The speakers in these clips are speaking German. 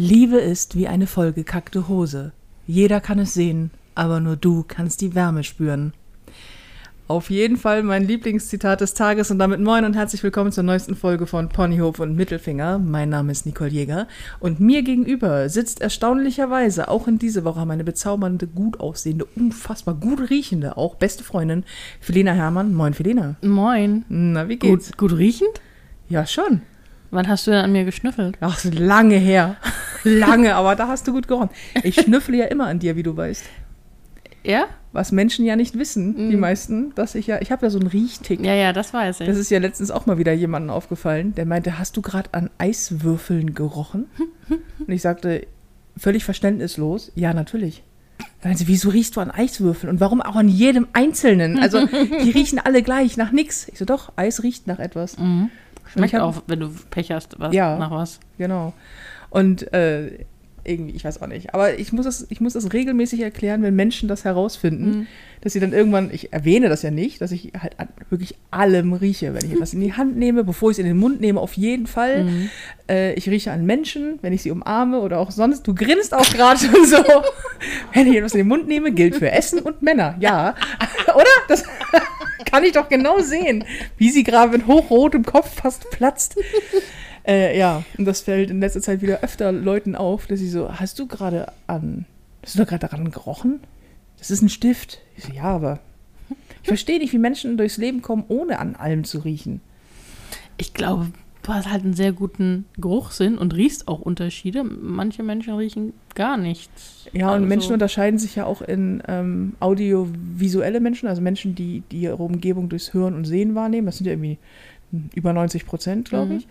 Liebe ist wie eine vollgekackte Hose. Jeder kann es sehen, aber nur du kannst die Wärme spüren. Auf jeden Fall mein Lieblingszitat des Tages und damit moin und herzlich willkommen zur neuesten Folge von Ponyhof und Mittelfinger. Mein Name ist Nicole Jäger und mir gegenüber sitzt erstaunlicherweise auch in dieser Woche meine bezaubernde, gut aussehende, unfassbar gut riechende, auch beste Freundin Felina Hermann. Moin Felina. Moin. Na, wie geht's? Gut, gut riechend? Ja, schon. Wann hast du denn an mir geschnüffelt? Ach, lange her. Lange, aber da hast du gut gerochen. Ich schnüffle ja immer an dir, wie du weißt. Ja? Was Menschen ja nicht wissen, die meisten, dass ich ja, ich habe ja so einen Riechtick. Ja, ja, das weiß ich. Das ist ja letztens auch mal wieder jemandem aufgefallen, der meinte, hast du gerade an Eiswürfeln gerochen? Und ich sagte, völlig verständnislos, ja, natürlich. Dann sie, wieso riechst du an Eiswürfeln? Und warum auch an jedem Einzelnen? Also, die riechen alle gleich, nach nix. Ich so, doch, Eis riecht nach etwas. mhm. Schmeckt hab- auch, wenn du Pech hast, was, Ja. nach was. Genau. Und äh, irgendwie, ich weiß auch nicht. Aber ich muss, das, ich muss das regelmäßig erklären, wenn Menschen das herausfinden, Mhm. dass sie dann irgendwann, ich erwähne das ja nicht, dass ich halt an wirklich allem rieche. Wenn ich etwas in die Hand nehme, bevor ich es in den Mund nehme, auf jeden Fall. Mhm. Äh, ich rieche an Menschen, wenn ich sie umarme oder auch sonst. Du grinst auch gerade schon so. wenn ich etwas in den Mund nehme, gilt für Essen und Männer. Ja. oder? Das kann ich doch genau sehen, wie sie gerade mit hochrotem Kopf fast platzt. Äh, ja, und das fällt in letzter Zeit wieder öfter Leuten auf, dass sie so, hast du gerade an, hast du da gerade daran gerochen? Das ist ein Stift. Ich so, ja, aber ich verstehe nicht, wie Menschen durchs Leben kommen, ohne an allem zu riechen. Ich glaube, du hast halt einen sehr guten Geruchssinn und riechst auch Unterschiede. Manche Menschen riechen gar nichts. Ja, und Also- Menschen unterscheiden sich ja auch in ähm, audiovisuelle Menschen, also Menschen, die, die ihre Umgebung durchs Hören und Sehen wahrnehmen. Das sind ja irgendwie über 90 Prozent, glaube Mhm. ich.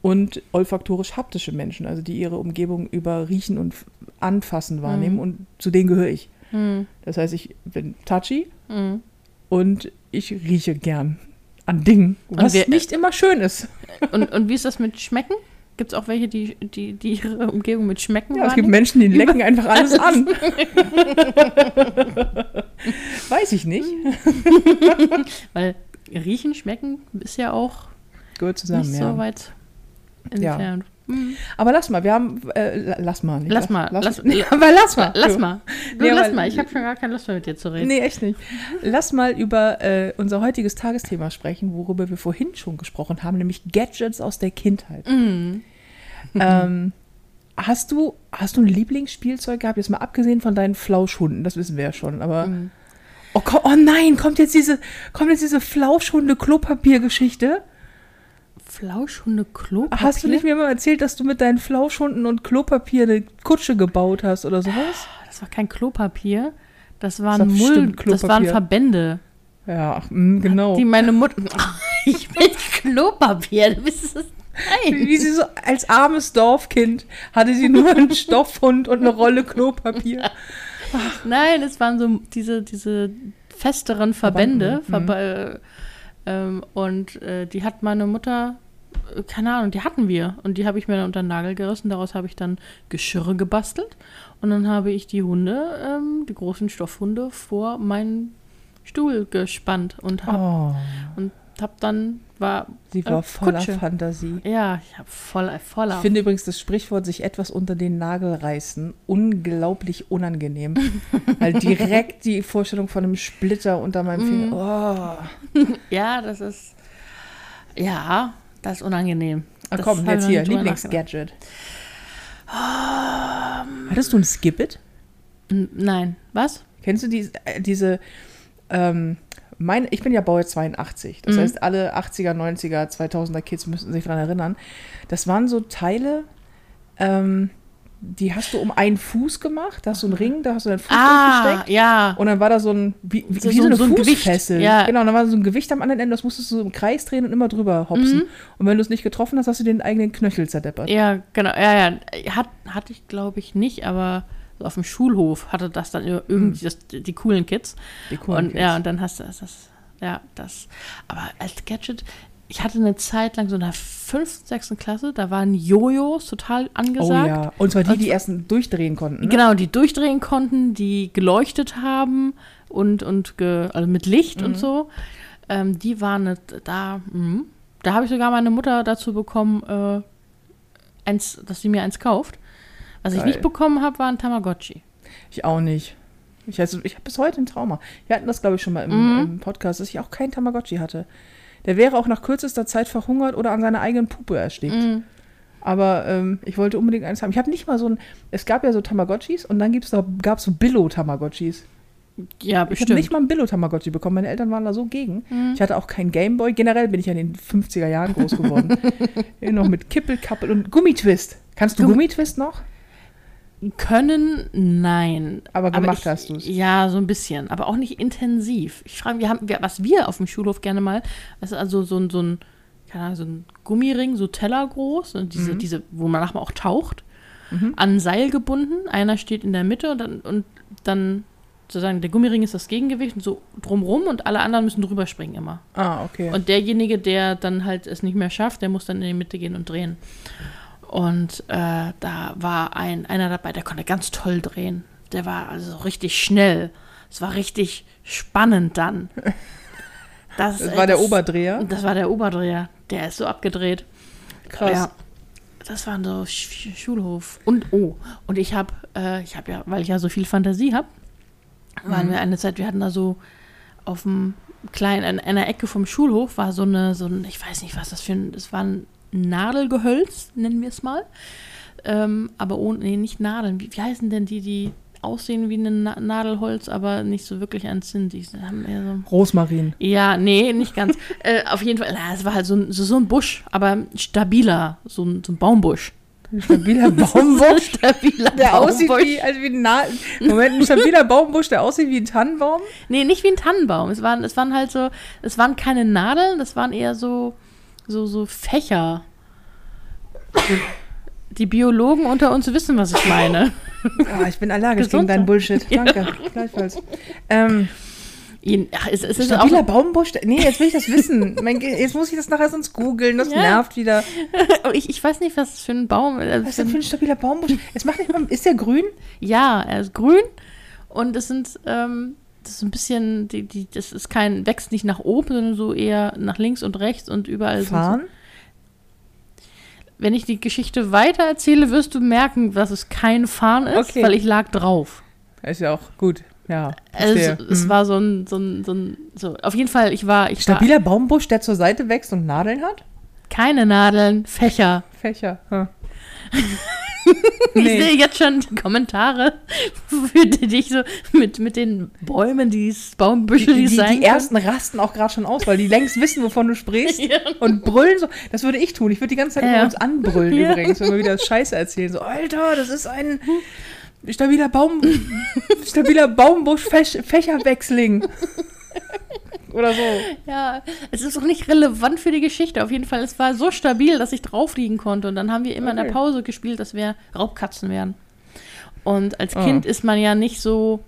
Und olfaktorisch-haptische Menschen, also die ihre Umgebung über Riechen und Anfassen wahrnehmen. Mhm. Und zu denen gehöre ich. Mhm. Das heißt, ich bin touchy Mhm. und ich rieche gern an Dingen, was wir- nicht immer schön ist. Und, und wie ist das mit Schmecken? Gibt es auch welche, die, die, die ihre Umgebung mit Schmecken Ja, es gibt? Menschen, die lecken einfach alles an. Weiß ich nicht. Weil riechen, schmecken ist ja auch Gehört zusammen, nicht ja. so weit Ja. entfernt. Mhm. Aber lass mal, wir haben, äh, la- lass mal. Nicht, Lass mal, Lass, lass- nee, aber lass mal. Lass Du. mal. Du, Nee, lass aber- mal. Ich habe schon gar keine Lust mehr mit dir zu reden. Nee, echt nicht. Lass mal über äh, unser heutiges Tagesthema sprechen, worüber wir vorhin schon gesprochen haben, nämlich Gadgets aus der Kindheit. Mhm. ähm, hast, du, hast du ein Lieblingsspielzeug gehabt, jetzt mal abgesehen von deinen Flauschhunden, das wissen wir ja schon, aber. Mhm. Oh, ko- oh nein, kommt jetzt diese, kommt jetzt diese Flauschhunde-Klopapier-Geschichte? Flauschhunde Klopapier? Hast du nicht mir mal erzählt, dass du mit deinen Flauschhunden und Klopapier eine Kutsche gebaut hast oder sowas? Das war kein Klopapier. Das Das waren war Mull, das waren. Verbände. Ja, ach, mm, genau. Die meine Mutter. ich will Klopapier. Du bist es. Nein. Wie sie so als armes Dorfkind hatte sie nur einen Stoffhund und eine Rolle Klopapier. Nein, es waren so diese, diese festeren Verbände. Verbanden, Verba ähm, und äh, die hat meine Mutter, äh, keine Ahnung, die hatten wir. Und die habe ich mir dann unter den Nagel gerissen. Daraus habe ich dann Geschirre gebastelt. Und dann habe ich die Hunde, ähm, die großen Stoffhunde, vor meinen Stuhl gespannt und habe Oh, und hab dann, war, sie war Äh, voller Kutsche. Fantasie. ja, ich habe voll, voller. Ich finde übrigens das Sprichwort sich etwas unter den Nagel reißen unglaublich unangenehm. Weil direkt die Vorstellung von einem Splitter unter meinem Mhm. Finger. Oh. Ja, das ist. Ja, das ist unangenehm. Ah, Das komm, habe jetzt hier. Lieblingsgadget. Hattest du ein Skip-It? N- Nein. Was? Kennst du die, äh, diese, ähm, mein, ich bin ja Baujahr 82, das Mhm. heißt alle 80er, 90er, 2000er Kids müssten sich daran erinnern. Das waren so Teile, ähm, die hast du um einen Fuß gemacht, da hast du einen Ring, da hast du deinen Fuß Ah, durchgesteckt ja. und dann war da so ein, wie, wie, So- so, eine so ein Gewicht, Fußfessel. ja. Genau, und dann war so ein Gewicht am anderen Ende, das musstest du so im Kreis drehen und immer drüber hopsen. Mhm. Und wenn du es nicht getroffen hast, hast du den eigenen Knöchel zerdeppert. Ja, genau. Ja, ja. Hat, hatte ich, glaube ich, nicht, aber auf dem Schulhof hatte das dann ir- irgendwie das, die coolen Kids. Die coolen und Kids. ja, und dann hast du das, das. Ja, das. Aber als Gadget, ich hatte eine Zeit lang so in der fünften, sechsten Klasse, da waren Jojos total Oh angesagt. ja, und zwar die, Und- die ersten durchdrehen konnten. Ne? Genau, die durchdrehen konnten, die geleuchtet haben und, und ge, also mit Licht Mhm. und so. Ähm, die waren nicht da. mhm. Da habe ich sogar meine Mutter dazu bekommen, äh, eins, dass sie mir eins kauft. Was ich Geil. nicht bekommen habe, war ein Tamagotchi. Ich auch nicht. Ich, also, ich habe bis heute ein Trauma. Wir hatten das, glaube ich, schon mal im, Mhm. im Podcast, dass ich auch kein Tamagotchi hatte. Der wäre auch nach kürzester Zeit verhungert oder an seiner eigenen Puppe erstickt. Mhm. Aber ähm, ich wollte unbedingt eins haben. Ich habe nicht mal so ein. Es gab ja so Tamagotchis und dann gibt's da, gab es so Billo-Tamagotchis. Ja, Ich habe bestimmt. nicht mal ein Billo-Tamagotchi bekommen. Meine Eltern waren da so gegen. Mhm. Ich hatte auch keinen Gameboy. Generell bin ich ja in den 50er Jahren groß geworden. Noch mit Kippel, Kappel und Gummitwist. Kannst du Gummi- Gummitwist noch? Können, nein. Aber gemacht ich, hast du's. Ja, so ein bisschen, aber auch nicht intensiv. Ich frage, wir haben, wir, was wir auf dem Schulhof gerne mal, das ist also so ein, so ein, keine Ahnung, so ein Gummiring, so Teller groß, und diese, Mhm. diese, wo man nachher auch taucht, Mhm. an ein Seil gebunden. Einer steht in der Mitte und dann, und dann sozusagen der Gummiring ist das Gegengewicht und so drumrum und alle anderen müssen drüber springen immer. Ah, okay. Und derjenige, der dann halt es nicht mehr schafft, der muss dann in die Mitte gehen und drehen. Und äh, da war ein, einer dabei, der konnte ganz toll drehen. Der war also richtig schnell. Es war richtig spannend dann. Das, das äh, war der Oberdreher. Das war der Oberdreher. Der ist so abgedreht. Krass. Ja. Das war so Sch Schulhof. Und oh, und ich habe, äh, ich habe ja, weil ich ja so viel Fantasie habe, waren Mhm. wir eine Zeit, wir hatten da so auf dem kleinen, in einer Ecke vom Schulhof war so eine, so ein, ich weiß nicht, was das für ein, das war ein Nadelgehölz, nennen wir es mal. Ähm, aber ohne, nee, nicht Nadeln. Wie, wie heißen denn die, die aussehen wie ein Na Nadelholz, aber nicht so wirklich eins sind? Die haben eher so. Rosmarin. Ja, nee, nicht ganz. äh, auf jeden Fall, na, es war halt so ein, so, so ein Busch, aber stabiler, so ein, so ein Baumbusch. Ein stabiler Baumbusch, stabiler der aussieht Baumbusch. wie, also wie ein Na Moment, ein stabiler Baumbusch, der aussieht wie ein Tannenbaum. Nee, nicht wie ein Tannenbaum. Es waren, es waren halt so, es waren keine Nadeln, das waren eher so, so, so Fächer. Die Biologen unter uns wissen, was ich meine. Ah, ich bin allergisch gegen deinen. Bullshit. Danke. Gleichfalls. Ähm, Ach, es, es ist auch, stabiler Baumbusch? Nee, jetzt will ich das wissen. Mein, jetzt muss ich das nachher sonst googeln. Das Ja. nervt wieder. ich, ich weiß nicht, was das für ein Baum äh, Was ist denn für ein stabiler Baumbusch? Es macht nicht mal, ist der grün? Ja, er ist grün und es sind, ähm, das ist ein bisschen, die, die, das ist kein, wächst nicht nach oben, sondern so eher nach links und rechts und überall. sind So, wenn ich die Geschichte weiter erzähle, wirst du merken, dass es kein Farn ist, Okay. weil ich lag drauf. Ist ja auch gut. Ja. Also, es Hm. war so ein, so ein, so ein, so, auf jeden Fall, ich war, ich war, Stabiler Baumbusch, der zur Seite wächst und Nadeln hat? keine Nadeln, Fächer. Fächer. Hm. Ich Nee. sehe jetzt schon die Kommentare für dich so mit, mit den Bäumen, die es- Baumbüschel, Die, die, die, sein die ersten rasten auch gerade schon aus, weil die längst wissen, wovon du sprichst. Ja. Und brüllen so. Das würde ich tun. Ich würde die ganze Zeit Ja. über uns anbrüllen Ja. übrigens, wenn wir wieder Scheiße erzählen. So, Alter, das ist ein stabiler Baum, stabiler Baumbusch-Fächerwechsling. Oder so. Ja, es ist auch nicht relevant für die Geschichte. Auf jeden Fall, es war so stabil, dass ich drauf liegen konnte. Und dann haben wir immer in der Okay. Pause gespielt, dass wir Raubkatzen wären. Und als Ah. Kind ist man ja nicht so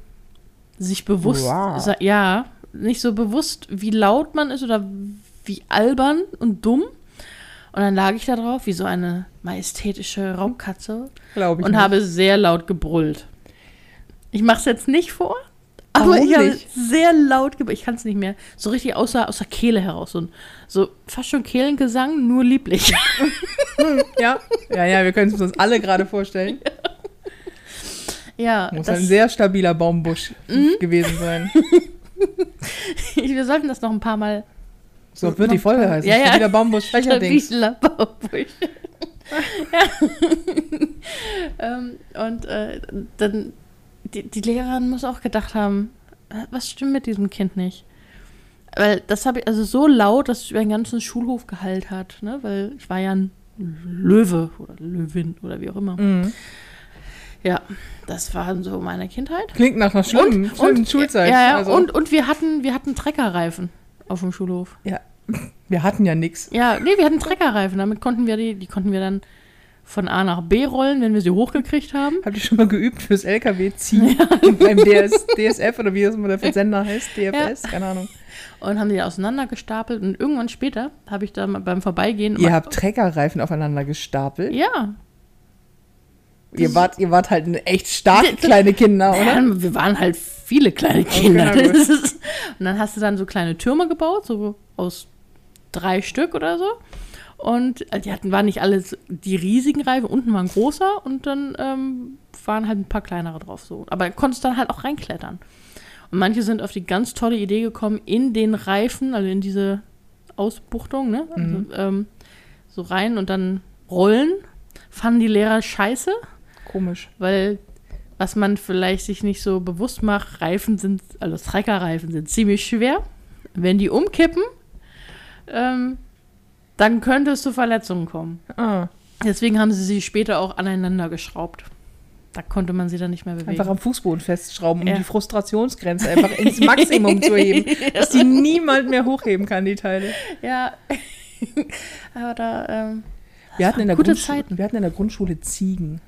sich bewusst, Wow. ja, nicht so bewusst, wie laut man ist oder wie albern und dumm. Und dann lag ich da drauf, wie so eine majestätische Raubkatze Glaube ich. und nicht. habe sehr laut gebrüllt. Ich mache es jetzt nicht vor, aber Warum ich habe sehr laut gebrüllt. Ich kann es nicht mehr. So richtig außer, aus der Kehle heraus. So, so fast schon Kehlengesang, nur lieblich. Ja, ja, ja, wir können es uns alle gerade vorstellen. ja, Muss das, ein sehr stabiler Baumbusch gewesen sein. wir sollten das noch ein paar Mal. So wird die Folge heißen. Ja, ja. Stabiler Baumbusch, Fächerdings. Stabiler Baumbusch. ja. ähm, und äh, dann, die, die Lehrerin muss auch gedacht haben, was stimmt mit diesem Kind nicht? Weil das habe ich, also so laut, dass es über den ganzen Schulhof geheilt hat, ne? Weil ich war ja ein Löwe oder Löwin oder wie auch immer. Mhm. Ja, das war so meine Kindheit. Klingt nach einer schlimmen, schlimmen Schulzeit. Ja, ja, also, und, und wir hatten, wir hatten Treckerreifen auf dem Schulhof. ja, wir hatten ja nichts. Ja, nee, wir hatten Treckerreifen. Damit konnten wir die, die konnten wir dann von A nach B rollen, wenn wir sie hochgekriegt haben. Habt ihr schon mal geübt fürs LKW-Ziehen beim DS, DSF oder wie das immer der Versender heißt? DFS? Keine Ahnung. Und haben die auseinandergestapelt. Und irgendwann später habe ich dann beim Vorbeigehen. Ihr habt Treckerreifen aufeinander gestapelt. ja, Ihr wart, ihr wart halt echt starke kleine Kinder, oder? Ja, wir waren halt viele kleine Kinder. ist, und dann hast du dann so kleine Türme gebaut, so aus drei Stück oder so. Und äh, die hatten, waren nicht alles die riesigen Reifen, unten war ein großer und dann ähm, waren halt ein paar kleinere drauf so. Aber konntest dann halt auch reinklettern. Und manche sind auf die ganz tolle Idee gekommen, in den Reifen, also in diese Ausbuchtung, ne? Also, Mhm. ähm, so rein und dann rollen. Fanden die Lehrer scheiße, Komisch. weil was man vielleicht sich nicht so bewusst macht, Reifen sind, also Treckerreifen sind ziemlich schwer. Wenn die umkippen, ähm, dann könnte es zu Verletzungen kommen. Ah, Deswegen haben sie sie später auch aneinander geschraubt. Da konnte man sie dann nicht mehr bewegen. einfach am Fußboden festschrauben, um Ja. die Frustrationsgrenze einfach ins Maximum zu heben, dass die niemand mehr hochheben kann, die Teile. ja, aber da ähm, Wir hatten, in der gute Grundschule, Zeiten. wir hatten in der Grundschule Ziegen.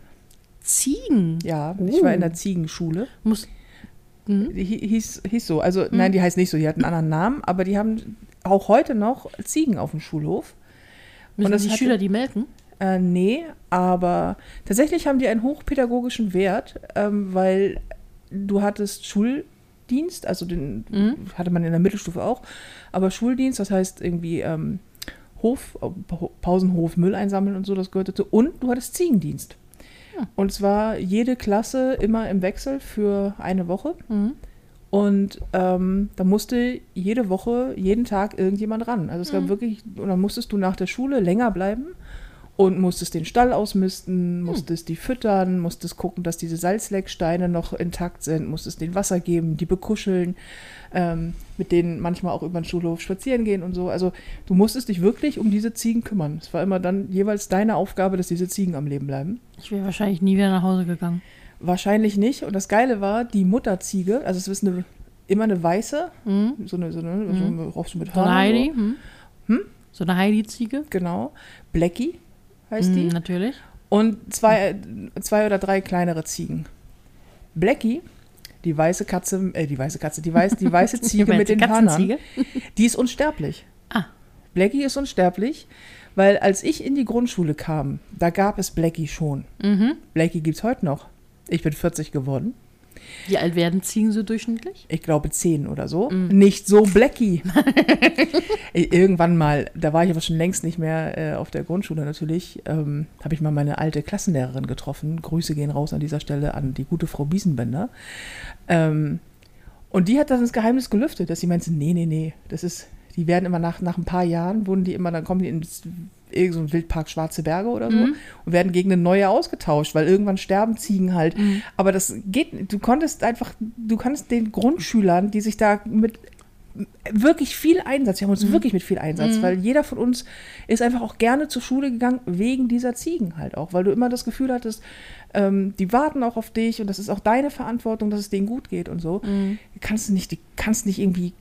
Ziegen. Ja, ich war in Uh. der Ziegenschule. Muss, hm? Die hi- hieß, hieß so. Also, nein, die heißt nicht so. Die hat einen anderen Namen, aber die haben auch heute noch Ziegen auf dem Schulhof. Müssen das die hatte- Schüler die melken? Äh, nee, aber tatsächlich haben die einen hochpädagogischen Wert, ähm, weil du hattest Schuldienst, also den Mhm. hatte man in der Mittelstufe auch, aber Schuldienst, das heißt irgendwie ähm, Hof, äh, Pa- Pausenhof, Müll einsammeln und so, das gehörte zu. Und du hattest Ziegendienst. Ja. Und zwar jede Klasse immer im Wechsel für eine Woche. Mhm. Und ähm, da musste jede Woche, jeden Tag irgendjemand ran. Also es gab Mhm. wirklich, und dann musstest du nach der Schule länger bleiben und musstest den Stall ausmisten, musstest die füttern, musstest gucken, dass diese Salzlecksteine noch intakt sind, musstest denen Wasser geben, die bekuscheln, ähm, mit denen manchmal auch über den Schulhof spazieren gehen und so. Also du musstest dich wirklich um diese Ziegen kümmern. Es war immer dann jeweils deine Aufgabe, dass diese Ziegen am Leben bleiben. Ich wäre wahrscheinlich nie wieder nach Hause gegangen. Wahrscheinlich nicht. Und das Geile war, die Mutterziege, also es ist eine, immer eine weiße, Mhm. so eine, so eine, Mhm. so eine auch so mit So eine Hörnern. Heidi. Hm? Hm? So eine Heidi-Ziege. Genau. Blackie heißt die. Mhm, natürlich. Und zwei, zwei oder drei kleinere Ziegen. Blackie, die weiße Katze, äh, die weiße Katze, die, weiß, die weiße Ziege Die mit den Hörnern, die ist unsterblich. Ah. Blackie ist unsterblich, weil als ich in die Grundschule kam, da gab es Blackie schon. Mhm. Blackie gibt es heute noch. Ich bin 40 geworden. Wie alt werden Ziegen so durchschnittlich? ich glaube zehn oder so. Mm. Nicht so Blackie. Irgendwann mal, da war ich aber schon längst nicht mehr äh, auf der Grundschule natürlich, ähm, habe ich mal meine alte Klassenlehrerin getroffen. Grüße gehen raus an dieser Stelle an die gute Frau Biesenbender. Ähm, und die hat dann das Geheimnis gelüftet, dass sie meinte, nee, nee, nee, das ist, die werden immer nach, nach ein paar Jahren, wurden die immer, dann kommen die ins irgend so ein Wildpark Schwarze Berge oder so Mhm. und werden gegen eine neue ausgetauscht, weil irgendwann sterben Ziegen halt. Mhm. Aber das geht, du konntest einfach, du kannst den Grundschülern, die sich da mit wirklich viel Einsatz, wir haben uns wirklich mit viel Einsatz, Mhm. weil jeder von uns ist einfach auch gerne zur Schule gegangen, wegen dieser Ziegen halt auch, weil du immer das Gefühl hattest, ähm, die warten auch auf dich und das ist auch deine Verantwortung, dass es denen gut geht und so. Mhm. Du kannst nicht, du kannst nicht irgendwie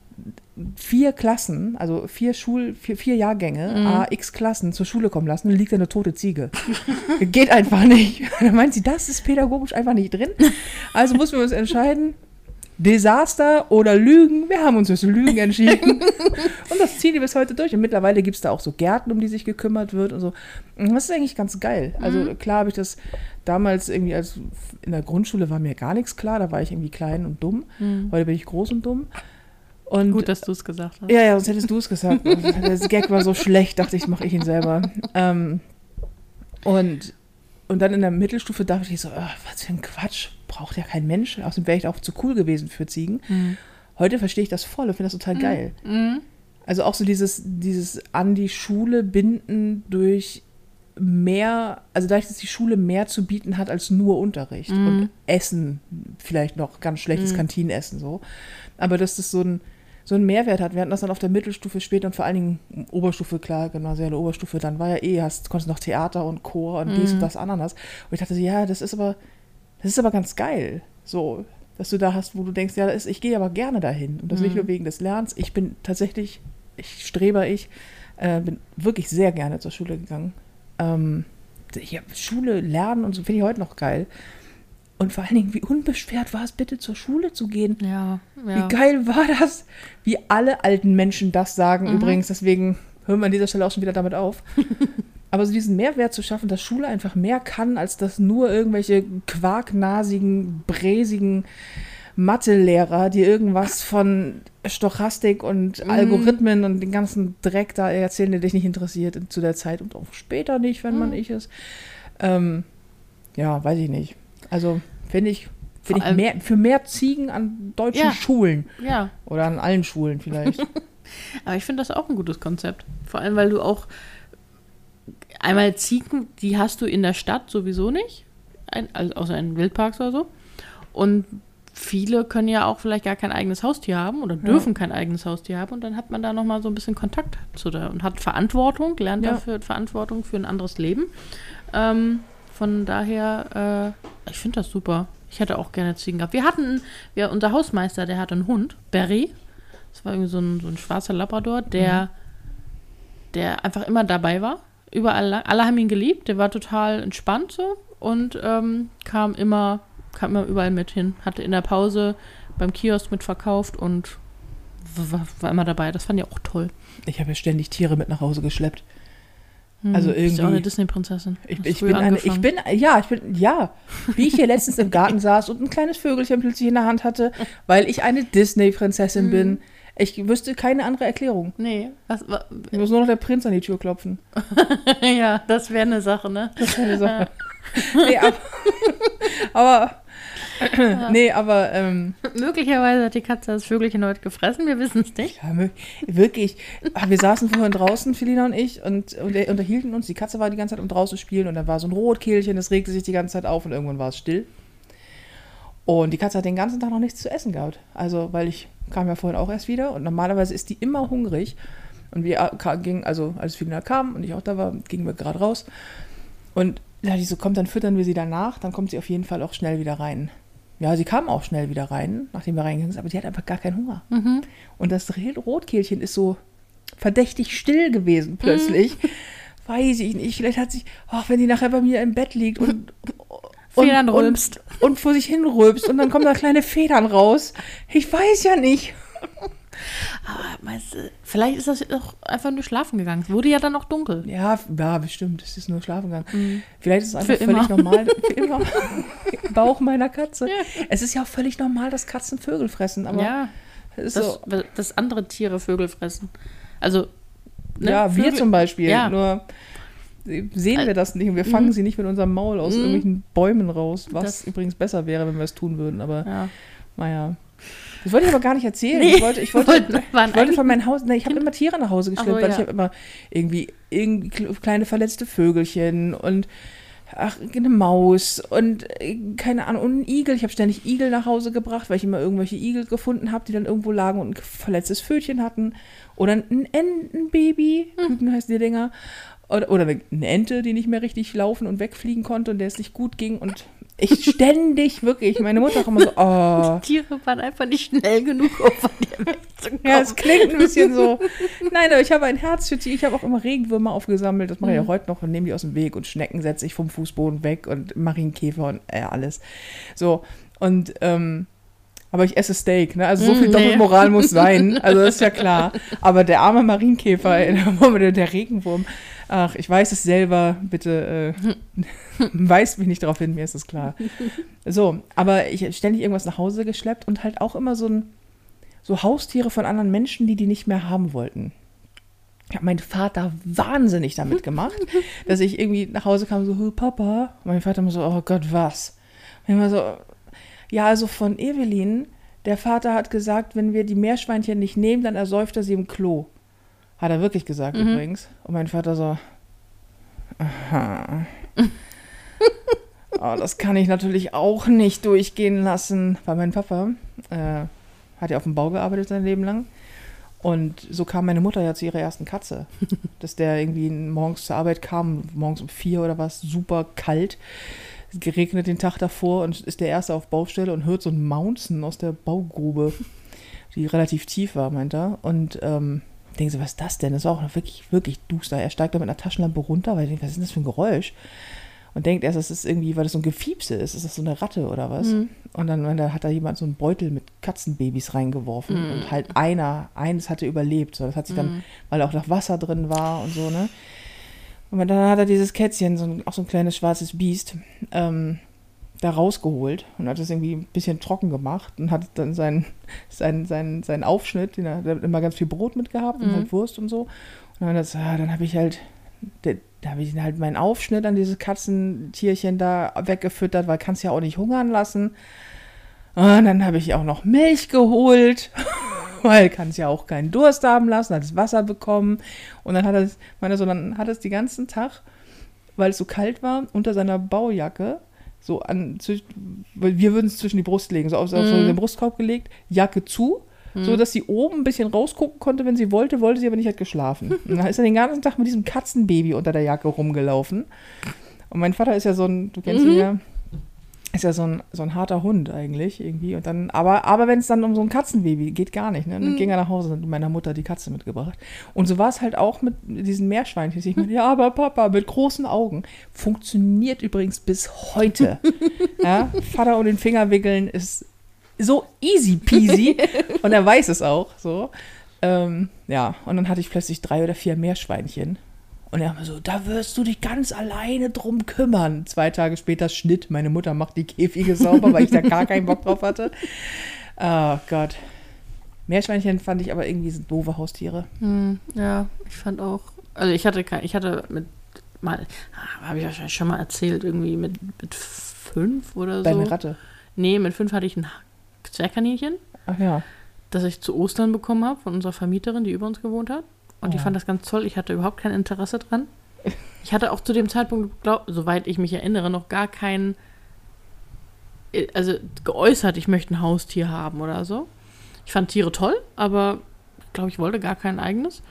vier Klassen, also vier Schul, vier, vier Jahrgänge, Mhm. a x Klassen zur Schule kommen lassen, dann liegt da eine tote Ziege. Geht einfach nicht. Dann meint sie, das ist pädagogisch einfach nicht drin. Also mussten wir uns entscheiden, Desaster oder Lügen. Wir haben uns für Lügen entschieden. und das ziehen die bis heute durch. Und mittlerweile gibt es da auch so Gärten, um die sich gekümmert wird und so. Und das ist eigentlich ganz geil. Also Mhm. klar habe ich das damals irgendwie als in der Grundschule war mir gar nichts klar. Da war ich irgendwie klein und dumm. Mhm. Heute bin ich groß und dumm. Und Gut, dass du es gesagt hast. ja, ja, sonst hättest du es gesagt. Das Gag war so schlecht, dachte ich, mache ich ihn selber. Ähm, und, und dann in der Mittelstufe dachte ich so, ah, was für ein Quatsch, braucht ja kein Mensch. Außerdem wäre ich auch zu cool gewesen für Ziegen. Mhm. Heute verstehe ich das voll und finde das total geil. Mhm. Also auch so dieses, dieses an die Schule binden durch mehr, also dadurch, dass die Schule mehr zu bieten hat als nur Unterricht Mhm. und Essen, vielleicht noch ganz schlechtes Mhm. Kantinenessen so. Aber dass das so ein, so einen Mehrwert hat. Wir hatten das dann auf der Mittelstufe später und vor allen Dingen Oberstufe, klar, gymnasiale Oberstufe, dann war ja eh, hast, konntest noch Theater und Chor und dies Mhm. und das, Ananas. Und ich dachte so, ja, das ist aber, das ist aber ganz geil. So, dass du da hast, wo du denkst, ja, ist, ich gehe aber gerne dahin. Und das nicht Mhm. nur wegen des Lernens. Ich bin tatsächlich, ich streber ich, äh, bin wirklich sehr gerne zur Schule gegangen. Ähm, Schule, Lernen und so finde ich heute noch geil. Und vor allen Dingen, wie unbeschwert war es bitte, zur Schule zu gehen? Ja, ja. Wie geil war das? Wie alle alten Menschen das sagen Mhm. übrigens. Deswegen hören wir an dieser Stelle auch schon wieder damit auf. Aber so diesen Mehrwert zu schaffen, dass Schule einfach mehr kann, als dass nur irgendwelche quarknasigen, bräsigen Mathelehrer, die irgendwas von Stochastik und Mhm. Algorithmen und den ganzen Dreck da erzählen, der dich nicht interessiert zu der Zeit und auch später nicht, wenn man Mhm. ich ist. Ähm, ja, weiß ich nicht. Also finde ich, Vor finde ich mehr, für mehr Ziegen an deutschen Ja. Schulen Ja, oder an allen Schulen vielleicht. aber ich finde das auch ein gutes Konzept. Vor allem, weil du auch einmal Ziegen, die hast du in der Stadt sowieso nicht, ein, also außer in Wildparks oder so. Und viele können ja auch vielleicht gar kein eigenes Haustier haben oder dürfen kein eigenes Haustier haben und dann hat man da noch mal so ein bisschen Kontakt zu der und hat Verantwortung, lernt Ja. dafür Verantwortung für ein anderes Leben. Ähm, von daher, äh, ich finde das super. Ich hätte auch gerne Ziegen gehabt. Wir hatten, wir, unser Hausmeister, der hatte einen Hund, Barry. Das war irgendwie so ein, so ein schwarzer Labrador, der, der einfach immer dabei war. Überall, lang. alle haben ihn geliebt. Der war total entspannt so und ähm, kam immer, kam immer überall mit hin. Hatte in der Pause beim Kiosk mitverkauft und war, war immer dabei. Das fand ich auch toll. ich habe ja ständig Tiere mit nach Hause geschleppt. Hm, Also Bist du auch irgendwie- eine Disney-Prinzessin. Ich, ich, bin eine, ich bin, ja, ich bin, ja, wie ich hier letztens im Garten saß und ein kleines Vögelchen plötzlich in der Hand hatte, weil ich eine Disney-Prinzessin bin. Ich wüsste keine andere Erklärung. Nee, was, wa- Ich muss nur noch der Prinz an die Tür klopfen. ja, das wäre eine Sache, ne? Das ist eine Sache. nee, aber, aber nee, aber ähm, Möglicherweise hat die Katze das Vögelchen heute gefressen, wir wissen es nicht. ja, wirklich, ah, wir saßen vorhin draußen, Felina und ich, und, und unterhielten uns. Die Katze war die ganze Zeit um draußen zu spielen und da war so ein Rotkehlchen, das regte sich die ganze Zeit auf und irgendwann war es still. Und die Katze hat den ganzen Tag noch nichts zu essen gehabt. Also, weil ich kam ja vorhin auch erst wieder und normalerweise ist die immer hungrig. Und wir äh, gingen, also als Felina kam und ich auch da war, gingen wir gerade raus. Und da die so kommt, dann füttern wir sie danach, dann kommt sie auf jeden Fall auch schnell wieder rein. Ja, sie kam auch schnell wieder rein, nachdem wir reingegangen sind, aber die hat einfach gar keinen Hunger. Mhm. Und das Rotkehlchen ist so verdächtig still gewesen plötzlich. Weiß ich nicht. Vielleicht hat sich, ach, wenn die nachher bei mir im Bett liegt und, und, Federn und, rülpst. und vor sich hin rülpst und dann kommen da kleine Federn raus. Ich weiß ja nicht. Aber meinst du, vielleicht ist das auch einfach nur schlafen gegangen. Es wurde ja dann auch dunkel. Ja, ja, bestimmt. Es ist nur schlafen gegangen. Vielleicht ist es einfach Für völlig immer. normal. Für immer. Im Bauch meiner Katze. Es ist ja auch völlig normal, dass Katzen Vögel fressen. Aber ja, ist das, so. dass andere Tiere Vögel fressen. Also, ne, ja, wir Vögel- zum Beispiel. Ja. Nur sehen wir das nicht und wir fangen sie nicht mit unserem Maul aus Mhm. irgendwelchen Bäumen raus. Was Das- übrigens besser wäre, wenn wir es tun würden. Aber Ja. naja. Das wollte ich aber gar nicht erzählen. Nee, Ich wollte, ich wollte, ich wollte von meinem Haus, ne, ich habe immer Tiere nach Hause geschleppt, so, weil ja. ich habe immer irgendwie, irgendwie kle- kleine verletzte Vögelchen und ach, eine Maus und äh, keine Ahnung, und einen Igel. Ich habe ständig Igel nach Hause gebracht, weil ich immer irgendwelche Igel gefunden habe, die dann irgendwo lagen und ein verletztes Fötchen hatten. Oder ein Entenbaby, Hm. Küken heißen die Dinger. Oder, oder eine Ente, die nicht mehr richtig laufen und wegfliegen konnte und der es nicht gut ging. Und ich ständig, wirklich, meine Mutter auch immer so, oh, Tiere waren einfach nicht schnell genug, um von dir wegzukommen. ja, es klingt ein bisschen so. Nein, aber ich habe ein Herz für Tiere. Ich habe auch immer Regenwürmer aufgesammelt. Das mache ich ja heute noch und nehme die aus dem Weg. Und Schnecken setze ich vom Fußboden weg und Marienkäfer und äh, alles. So. Und, ähm, aber ich esse Steak, ne? Also so Mm, viel nee. Doppelmoral muss sein. Also das ist ja klar. Aber der arme Marienkäfer, der, der Regenwurm, ach, ich weiß es selber, bitte äh, weist mich nicht darauf hin, mir ist es klar. So, aber ich habe ständig irgendwas nach Hause geschleppt und halt auch immer so ein so Haustiere von anderen Menschen, die die nicht mehr haben wollten. Ich habe meinen Vater wahnsinnig damit gemacht, dass ich irgendwie nach Hause kam so, "Huh, Papa. Und mein Vater immer so, oh Gott, was? Und ich immer so, ja, also von Evelyn, der Vater hat gesagt, wenn wir die Meerschweinchen nicht nehmen, dann ersäuft er sie im Klo. Hat er wirklich gesagt Mhm. übrigens. Und mein Vater so, aha. oh, das kann ich natürlich auch nicht durchgehen lassen, weil mein Papa äh, hat ja auf dem Bau gearbeitet sein Leben lang. Und so kam meine Mutter ja zu ihrer ersten Katze. Dass der irgendwie morgens zur Arbeit kam, morgens um vier oder was, super kalt. Es geregnet den Tag davor und ist der Erste auf Baustelle und hört so ein Mounzen aus der Baugrube, die relativ tief war, meint er. Und ähm, denken so, was ist das denn? Das war auch noch wirklich, wirklich duster. Er steigt da mit einer Taschenlampe runter, weil er denkt, was ist denn das für ein Geräusch? Und denkt erst, das ist irgendwie, weil das so ein Gefiepse ist, ist das so eine Ratte oder was? Mhm. Und dann, da hat da jemand so einen Beutel mit Katzenbabys reingeworfen Mhm. und halt einer, eines hatte überlebt. So, das hat sich dann, Mhm. weil auch noch Wasser drin war und so, ne? Und dann hat er dieses Kätzchen, so ein, auch so ein kleines schwarzes Biest, ähm, da rausgeholt und hat es irgendwie ein bisschen trocken gemacht und hat dann seinen, seinen, seinen, seinen Aufschnitt, den er, hat immer ganz viel Brot mitgehabt und Mhm. halt Wurst und so. Und dann, das, ah, dann habe ich halt, da, da habe ich halt meinen Aufschnitt an dieses Katzentierchen da weggefüttert, weil kannst ja auch nicht hungern lassen. Und dann habe ich auch noch Milch geholt, weil kannst ja auch keinen Durst haben lassen, hat das Wasser bekommen. Und dann hat es, meine so, dann hat es den ganzen Tag, weil es so kalt war, unter seiner Baujacke, so an, wir würden es zwischen die Brust legen, so auf, auf so Mhm. den Brustkorb gelegt, Jacke zu, so dass sie oben ein bisschen rausgucken konnte, wenn sie wollte, wollte sie aber nicht, hat geschlafen. Und dann ist er den ganzen Tag mit diesem Katzenbaby unter der Jacke rumgelaufen. Und mein Vater ist ja so ein, du kennst ihn Mhm. ja, ist ja so ein, so ein harter Hund eigentlich irgendwie. Und dann, aber, aber wenn es dann um so ein Katzenbaby geht, gar nicht. Ne? Dann Mhm. ging er nach Hause und hat meiner Mutter die Katze mitgebracht. Und so war es halt auch mit diesen Meerschweinchen. Ich meine, ja, aber Papa, mit großen Augen. Funktioniert übrigens bis heute. ja? Vater und den Finger wickeln ist so easy peasy. und er weiß es auch so. Ähm, ja, und dann hatte ich plötzlich drei oder vier Meerschweinchen. Und er war so, da wirst du dich ganz alleine drum kümmern. Zwei Tage später Schnitt, meine Mutter macht die Käfige sauber, weil ich da gar keinen Bock drauf hatte. Oh Gott. Meerschweinchen fand ich aber irgendwie sind doofe Haustiere. Hm, ja, ich fand auch. Also ich hatte kein, ich hatte mit mal, ah, habe ich wahrscheinlich schon mal erzählt, irgendwie mit, mit fünf oder so. Deine Ratte. Nee, mit fünf hatte ich ein Zwergkaninchen, Ach ja. das ich zu Ostern bekommen habe von unserer Vermieterin, die über uns gewohnt hat. Und die Oh. fand das ganz toll. Ich hatte überhaupt kein Interesse dran. Ich hatte auch zu dem Zeitpunkt, glaub, soweit ich mich erinnere, noch gar kein, äh, also geäußert, ich möchte ein Haustier haben oder so. Ich fand Tiere toll, aber ich glaube, ich wollte gar kein eigenes.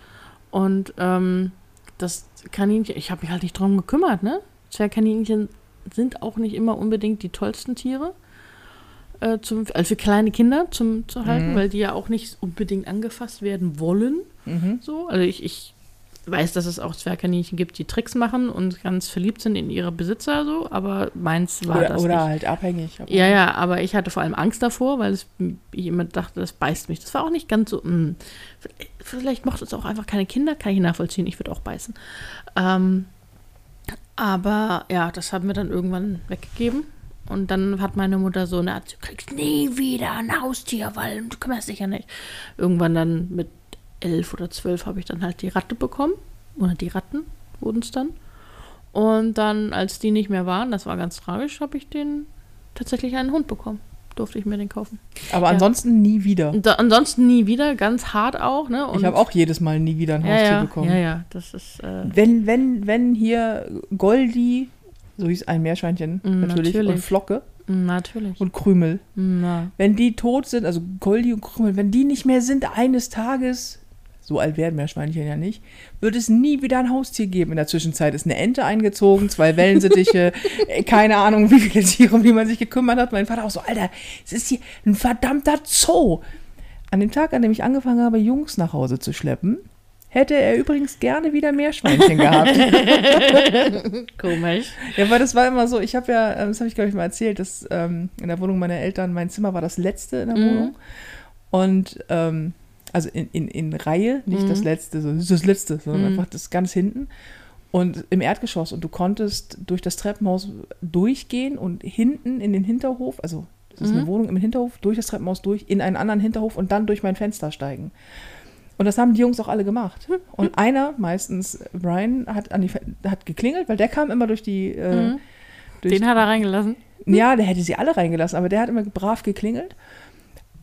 Und ähm, das Kaninchen, ich habe mich halt nicht drum gekümmert, ne? Zwergkaninchen sind auch nicht immer unbedingt die tollsten Tiere. Äh, zum, also für kleine Kinder zum, zu halten, Mhm. weil die ja auch nicht unbedingt angefasst werden wollen. Mhm. So, also ich, ich weiß, dass es auch Zwergkaninchen gibt, die Tricks machen und ganz verliebt sind in ihre Besitzer, so, aber meins war Oder, das oder nicht. halt abhängig. Aber- Ja, ja, aber ich hatte vor allem Angst davor, weil es, ich immer dachte, das beißt mich. Das war auch nicht ganz so, mh. vielleicht mochte es auch einfach keine Kinder, kann ich nachvollziehen, ich würde auch beißen. Ähm, aber ja, das haben wir dann irgendwann weggegeben. Und dann hat meine Mutter so eine Art, du kriegst nie wieder ein Haustier, weil du kümmerst dich ja nicht. Irgendwann dann mit elf oder zwölf habe ich dann halt die Ratte bekommen. Oder die Ratten wurden es dann. Und dann, als die nicht mehr waren, das war ganz tragisch, habe ich den tatsächlich einen Hund bekommen. Durfte ich mir den kaufen. aber Ja. ansonsten nie wieder. Da, ansonsten nie wieder, ganz hart auch, ne? Und ich habe auch jedes Mal nie wieder ein ja, Haustier ja, bekommen. Ja, ja, das ist. Äh, Wenn, wenn, wenn hier Goldi, so hieß ein Meerschweinchen Mm, natürlich, und natürlich. Flocke natürlich. und Krümel, Na. wenn die tot sind, also Goldi und Krümel, wenn die nicht mehr sind eines Tages, so alt werden Meerschweinchen ja nicht, wird es nie wieder ein Haustier geben. In der Zwischenzeit ist eine Ente eingezogen, zwei Wellensittiche, äh, keine Ahnung, wie viele Tiere, um die man sich gekümmert hat. Mein Vater auch so, Alter, es ist hier ein verdammter Zoo. An dem Tag, an dem ich angefangen habe, Jungs nach Hause zu schleppen, hätte er übrigens gerne wieder Meerschweinchen gehabt. Komisch. Ja, weil das war immer so, ich habe ja, ähm, das habe ich glaube ich mal erzählt, dass ähm, in der Wohnung meiner Eltern, mein Zimmer war das letzte in der Mhm. Wohnung. Und ähm, also in, in, in Reihe, nicht Mhm. das letzte, so, das letzte, sondern Mhm. einfach das ganz hinten. Und im Erdgeschoss. Und du konntest durch das Treppenhaus durchgehen und hinten in den Hinterhof, also das ist eine Mhm. Wohnung im Hinterhof, durch das Treppenhaus durch, in einen anderen Hinterhof und dann durch mein Fenster steigen. Und das haben die Jungs auch alle gemacht. Und einer, meistens Brian, hat, an die, hat geklingelt, weil der kam immer durch die. Äh, Mhm. durch Den hat er reingelassen. ja, der hätte sie alle reingelassen, aber der hat immer brav geklingelt.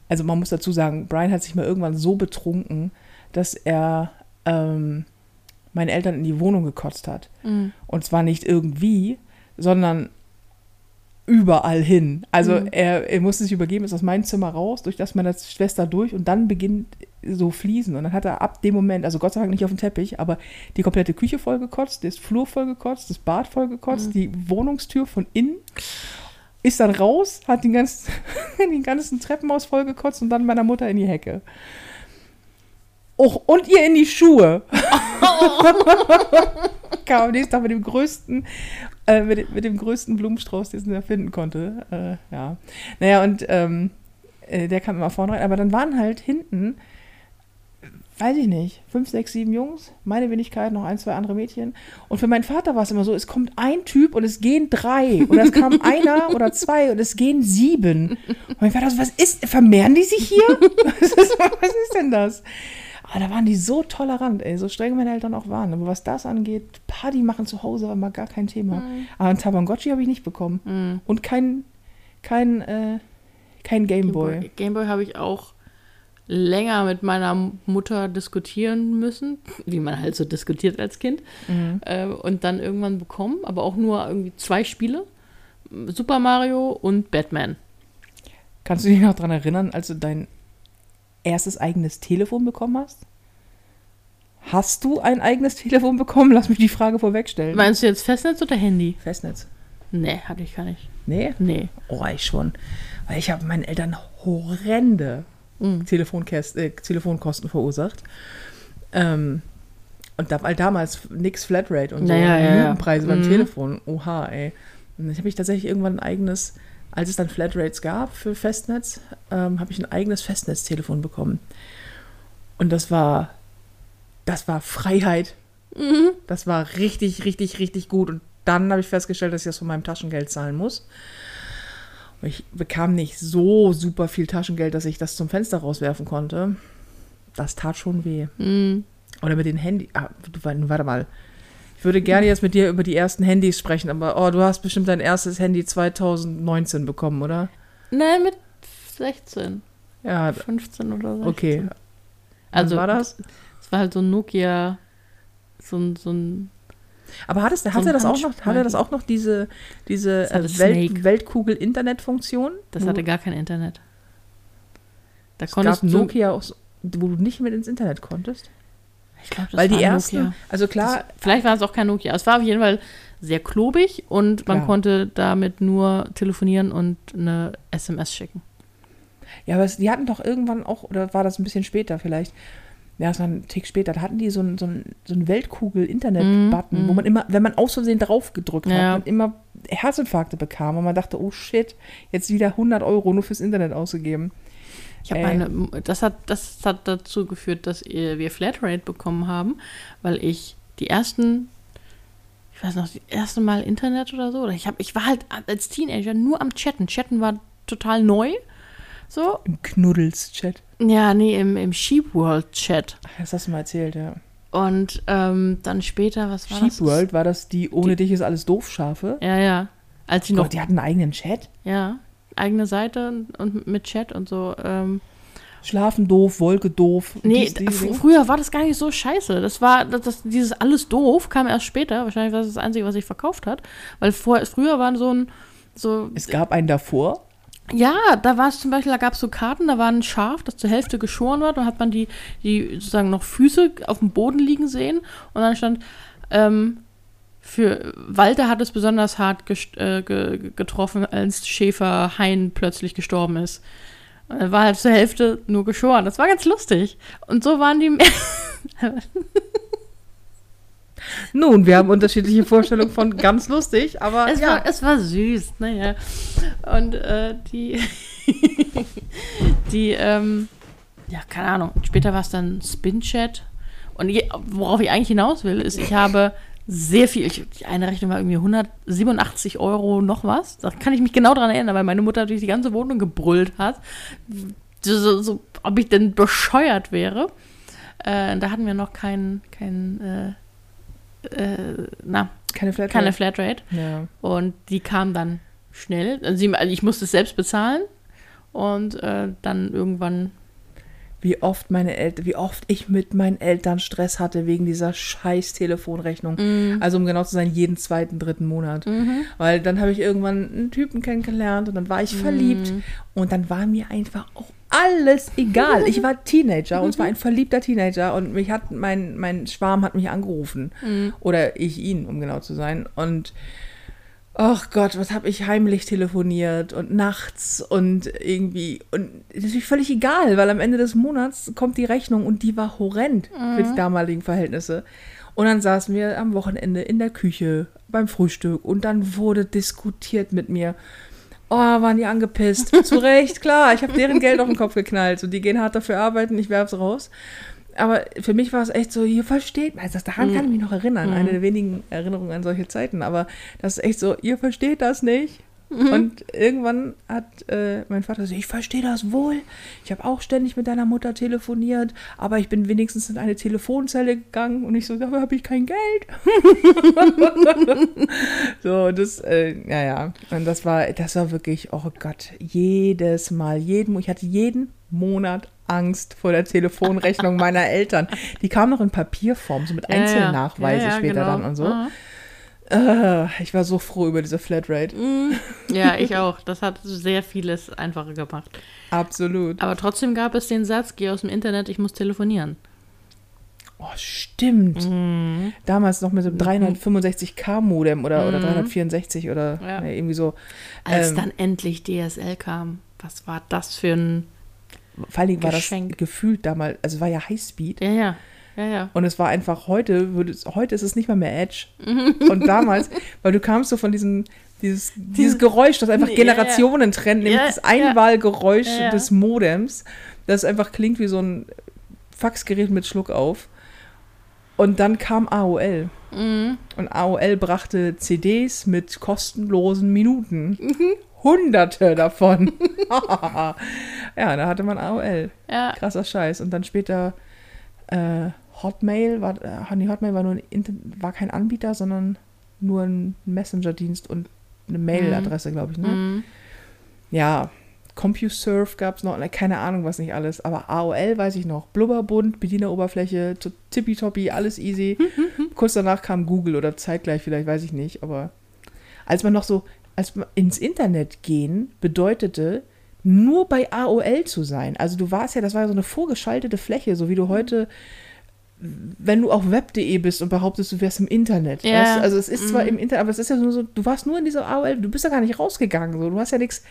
Also man muss dazu sagen, Brian hat sich mal irgendwann so betrunken, dass er ähm, meine Eltern in die Wohnung gekotzt hat. Mhm. Und zwar nicht irgendwie, sondern überall hin. Also Mhm. er, er musste sich übergeben, ist aus meinem Zimmer raus, durch das meiner Schwester durch und dann beginnt so fließen. Und dann hat er ab dem Moment, also Gott sei Dank nicht auf dem Teppich, aber die komplette Küche voll gekotzt, das Flur voll gekotzt, das Bad voll gekotzt, Mhm. die Wohnungstür von innen. Ist dann raus, hat den ganzen, den ganzen Treppenhaus voll gekotzt und dann meiner Mutter in die Hecke. Och, und ihr in die Schuhe. Kam am nächsten Tag mit dem größten, äh, mit, dem- mit dem größten Blumenstrauß, den er finden konnte. Äh, ja. Naja, und ähm, äh, der kam immer vorne rein, aber dann waren halt hinten weiß ich nicht, fünf, sechs, sieben Jungs, meine Wenigkeit, noch ein, zwei andere Mädchen. Und für meinen Vater war es immer so, es kommt ein Typ und es gehen drei. Oder es kam einer oder zwei und es gehen sieben. Und mein Vater so, was ist, vermehren die sich hier? Was ist denn das? Aber da waren die so tolerant, ey, so streng meine Eltern auch waren. Aber was das angeht, Party machen zu Hause war mal gar kein Thema. Aber einen Tamagotchi habe ich nicht bekommen. Mhm. Und kein, kein, äh, kein Gameboy. Gameboy habe ich auch länger mit meiner Mutter diskutieren müssen, wie man halt so diskutiert als Kind. Mhm. Äh, und dann irgendwann bekommen, aber auch nur irgendwie zwei Spiele. Super Mario und Batman. Kannst du dich noch daran erinnern, als du dein erstes eigenes Telefon bekommen hast? Hast du ein eigenes Telefon bekommen? Lass mich die Frage vorwegstellen. Meinst du jetzt Festnetz oder Handy? Festnetz. Nee, hatte ich gar nicht. Nee? Nee. Oh, ich schon. Weil ich habe meinen Eltern horrende Mhm. Äh, Telefonkosten verursacht. Ähm, und da, weil damals nix Flatrate und so, Naja, ja, ja. Minutenpreise beim Mhm. Telefon. Oha, ey. Und ich habe ich tatsächlich irgendwann ein eigenes, als es dann Flatrates gab für Festnetz, ähm, habe ich ein eigenes Festnetztelefon bekommen. Und das war, das war Freiheit. Mhm. Das war richtig, richtig, richtig gut. Und dann habe ich festgestellt, dass ich das von meinem Taschengeld zahlen muss. Und ich bekam nicht so super viel Taschengeld, dass ich das zum Fenster rauswerfen konnte. Das tat schon weh. Mhm. Oder mit den Handys. Ah, warte mal. Ich würde gerne jetzt mit dir über die ersten Handys sprechen, aber oh, du hast bestimmt dein erstes Handy 2019 bekommen, oder? Nein, mit 16, Ja, 15 oder so. okay. Also, war das? Es war halt so ein Nokia, so ein, so ein Aber hat es, hat er das auch noch, hat er das auch noch diese, diese äh, Welt. Weltkugel-Internet-Funktion? das hatte gar kein Internet. Da es konntest gab du, Nokia, auch wo du nicht mit ins Internet konntest. Ich glaube, das Weil die war ein ersten, Nokia. also klar, Das, vielleicht war es auch kein Nokia. Es war auf jeden Fall sehr klobig und man Klar. konnte damit nur telefonieren und eine SMS schicken. Ja, aber es, die hatten doch irgendwann auch, oder war das ein bisschen später vielleicht? Ja, es war ein Tick später. Da hatten die so einen so so einen Weltkugel-Internet-Button, Mhm, wo man immer, wenn man aus Versehen drauf gedrückt hat, Ja. man immer Herzinfarkte bekam. Und man dachte, oh shit, jetzt wieder 100 Euro nur fürs Internet ausgegeben. Ich habe meine, das hat, das hat dazu geführt, dass äh, wir Flatrate bekommen haben, weil ich die ersten, ich weiß noch, das erste Mal Internet oder so, oder ich habe, ich war halt als Teenager nur am Chatten. Chatten war total neu. So. Im Knuddels-Chat. Ja, nee, im, im Sheep World Chat. Ach, Das hast du mal erzählt, ja. Und ähm, dann später, was war Sheep das? World, war das die ohne Die- dich ist alles doof Schafe? Ja, ja. Als sie noch, Gott, die hatten einen eigenen Chat. ja, eigene Seite und mit Chat und so. Ähm, Schlafen doof, Wolke doof. Nee, dies, dies, früher war das gar nicht so scheiße. Das war, das, das, dieses alles doof kam erst später. Wahrscheinlich war das das Einzige, was sich verkauft hat. Weil vor, früher waren so ein, so, Es gab einen davor. ja, da war es zum Beispiel, da gab es so Karten, da war ein Schaf, das zur Hälfte geschoren war. Dann hat man die, die sozusagen noch Füße auf dem Boden liegen sehen. Und dann stand, ähm, für Walter hat es besonders hart äh, ge getroffen, als Schäfer Hein plötzlich gestorben ist. Er war halt zur Hälfte nur geschoren. Das war ganz lustig. Und so waren die. Nun, wir haben unterschiedliche Vorstellungen von ganz lustig, aber Es, ja. war, es war süß, naja. Und äh, die, die, ähm, ja, keine Ahnung, später war es dann Spin-Chat. Und je, worauf ich eigentlich hinaus will, ist, ich habe sehr viel, ich, die eine Rechnung war irgendwie 187 Euro noch was. Da kann ich mich genau dran erinnern, weil meine Mutter durch die ganze Wohnung gebrüllt hat, so, so, ob ich denn bescheuert wäre. Äh, da hatten wir noch kein, kein äh, äh, na, keine Flatrate. keine Flatrate. ja. Und die kam dann schnell. Also also ich musste es selbst bezahlen. Und äh, dann irgendwann. Wie oft meine Eltern, wie oft ich mit meinen Eltern Stress hatte wegen dieser scheiß Telefonrechnung. Mhm. Also um genau zu sein, jeden zweiten, dritten Monat. Weil dann habe ich irgendwann einen Typen kennengelernt und dann war ich verliebt. Mhm. Und dann war mir einfach auch alles egal. Ich war Teenager und zwar ein verliebter Teenager und mich hat mein, mein Schwarm hat mich angerufen. Mhm. Oder ich ihn, um genau zu sein. Und ach Gott, was habe ich heimlich telefoniert und nachts und irgendwie. Und das ist natürlich völlig egal, weil am Ende des Monats kommt die Rechnung und die war horrend für die damaligen Verhältnisse. Und dann saßen wir am Wochenende in der Küche beim Frühstück und dann wurde diskutiert mit mir. Oh, waren die angepisst. Zu Recht, klar. Ich habe deren Geld auf den Kopf geknallt. So, die gehen hart dafür arbeiten, ich werf's raus. Aber für mich war es echt so, ihr versteht, also daran kann ich mich noch erinnern, eine der wenigen Erinnerungen an solche Zeiten, aber das ist echt so, ihr versteht das nicht. Und irgendwann hat äh, mein Vater gesagt, ich verstehe das wohl. Ich habe auch ständig mit deiner Mutter telefoniert, aber ich bin wenigstens in eine Telefonzelle gegangen und ich so, dafür habe ich kein Geld. so, das, äh, ja, ja. Und das war, das war wirklich, oh Gott, jedes Mal, jeden, ich hatte jeden Monat Angst vor der Telefonrechnung meiner Eltern. Die kam noch in Papierform, so mit Ja, ja. Einzelnachweise Ja, ja, später genau. dann und so. Mhm. Äh, ich war so froh über diese Flatrate. Ja, ich auch. Das hat sehr vieles einfacher gemacht. Absolut. Aber trotzdem gab es den Satz, geh aus dem Internet, ich muss telefonieren. Oh, stimmt. Mhm. Damals noch mit so einem 365k-Modem oder, oder 364 oder Mhm. Ja. nee, irgendwie so. Als Ähm, dann endlich DSL kam, was war das für ein... Vor allen Dingen war das gefühlt damals, also war ja Highspeed. Ja, ja, ja, ja. Und es war einfach heute, würde es, heute ist es nicht mal mehr Edge. Und damals, weil du kamst so von diesem, dieses, dieses Geräusch, das einfach. Generationen trennt, nämlich das. Einwahlgeräusch des Modems, das einfach klingt wie so ein Faxgerät mit Schluck auf. Und dann kam AOL. Mhm. Und AOL brachte CDs mit kostenlosen Minuten. Mhm. Hunderte davon. ja, da hatte man AOL. Ja, Krasser Scheiß. Und dann später äh, Hotmail, war, äh, nee, Hotmail war, nur ein war kein Anbieter, sondern nur ein Messenger-Dienst und eine Mailadresse, glaube ich. Ne? mhm. Ja, CompuServe gab es noch, ne, keine Ahnung, was nicht alles. Aber AOL weiß ich noch. Blubberbund, Bedieneroberfläche, to- tippitoppi, alles easy. Kurz danach kam Google oder zeitgleich vielleicht, weiß ich nicht. Aber als man noch so, als man ins Internet gehen, bedeutete, nur bei AOL zu sein. Also du warst ja, das war ja so eine vorgeschaltete Fläche, so wie du heute, wenn du auf web.de bist und behauptest, du wärst im Internet. Ja. Weißt? Also es ist zwar Mhm. im Internet, aber es ist ja nur so, du warst nur in dieser AOL, du bist ja gar nicht rausgegangen. So. Du hast ja nichts,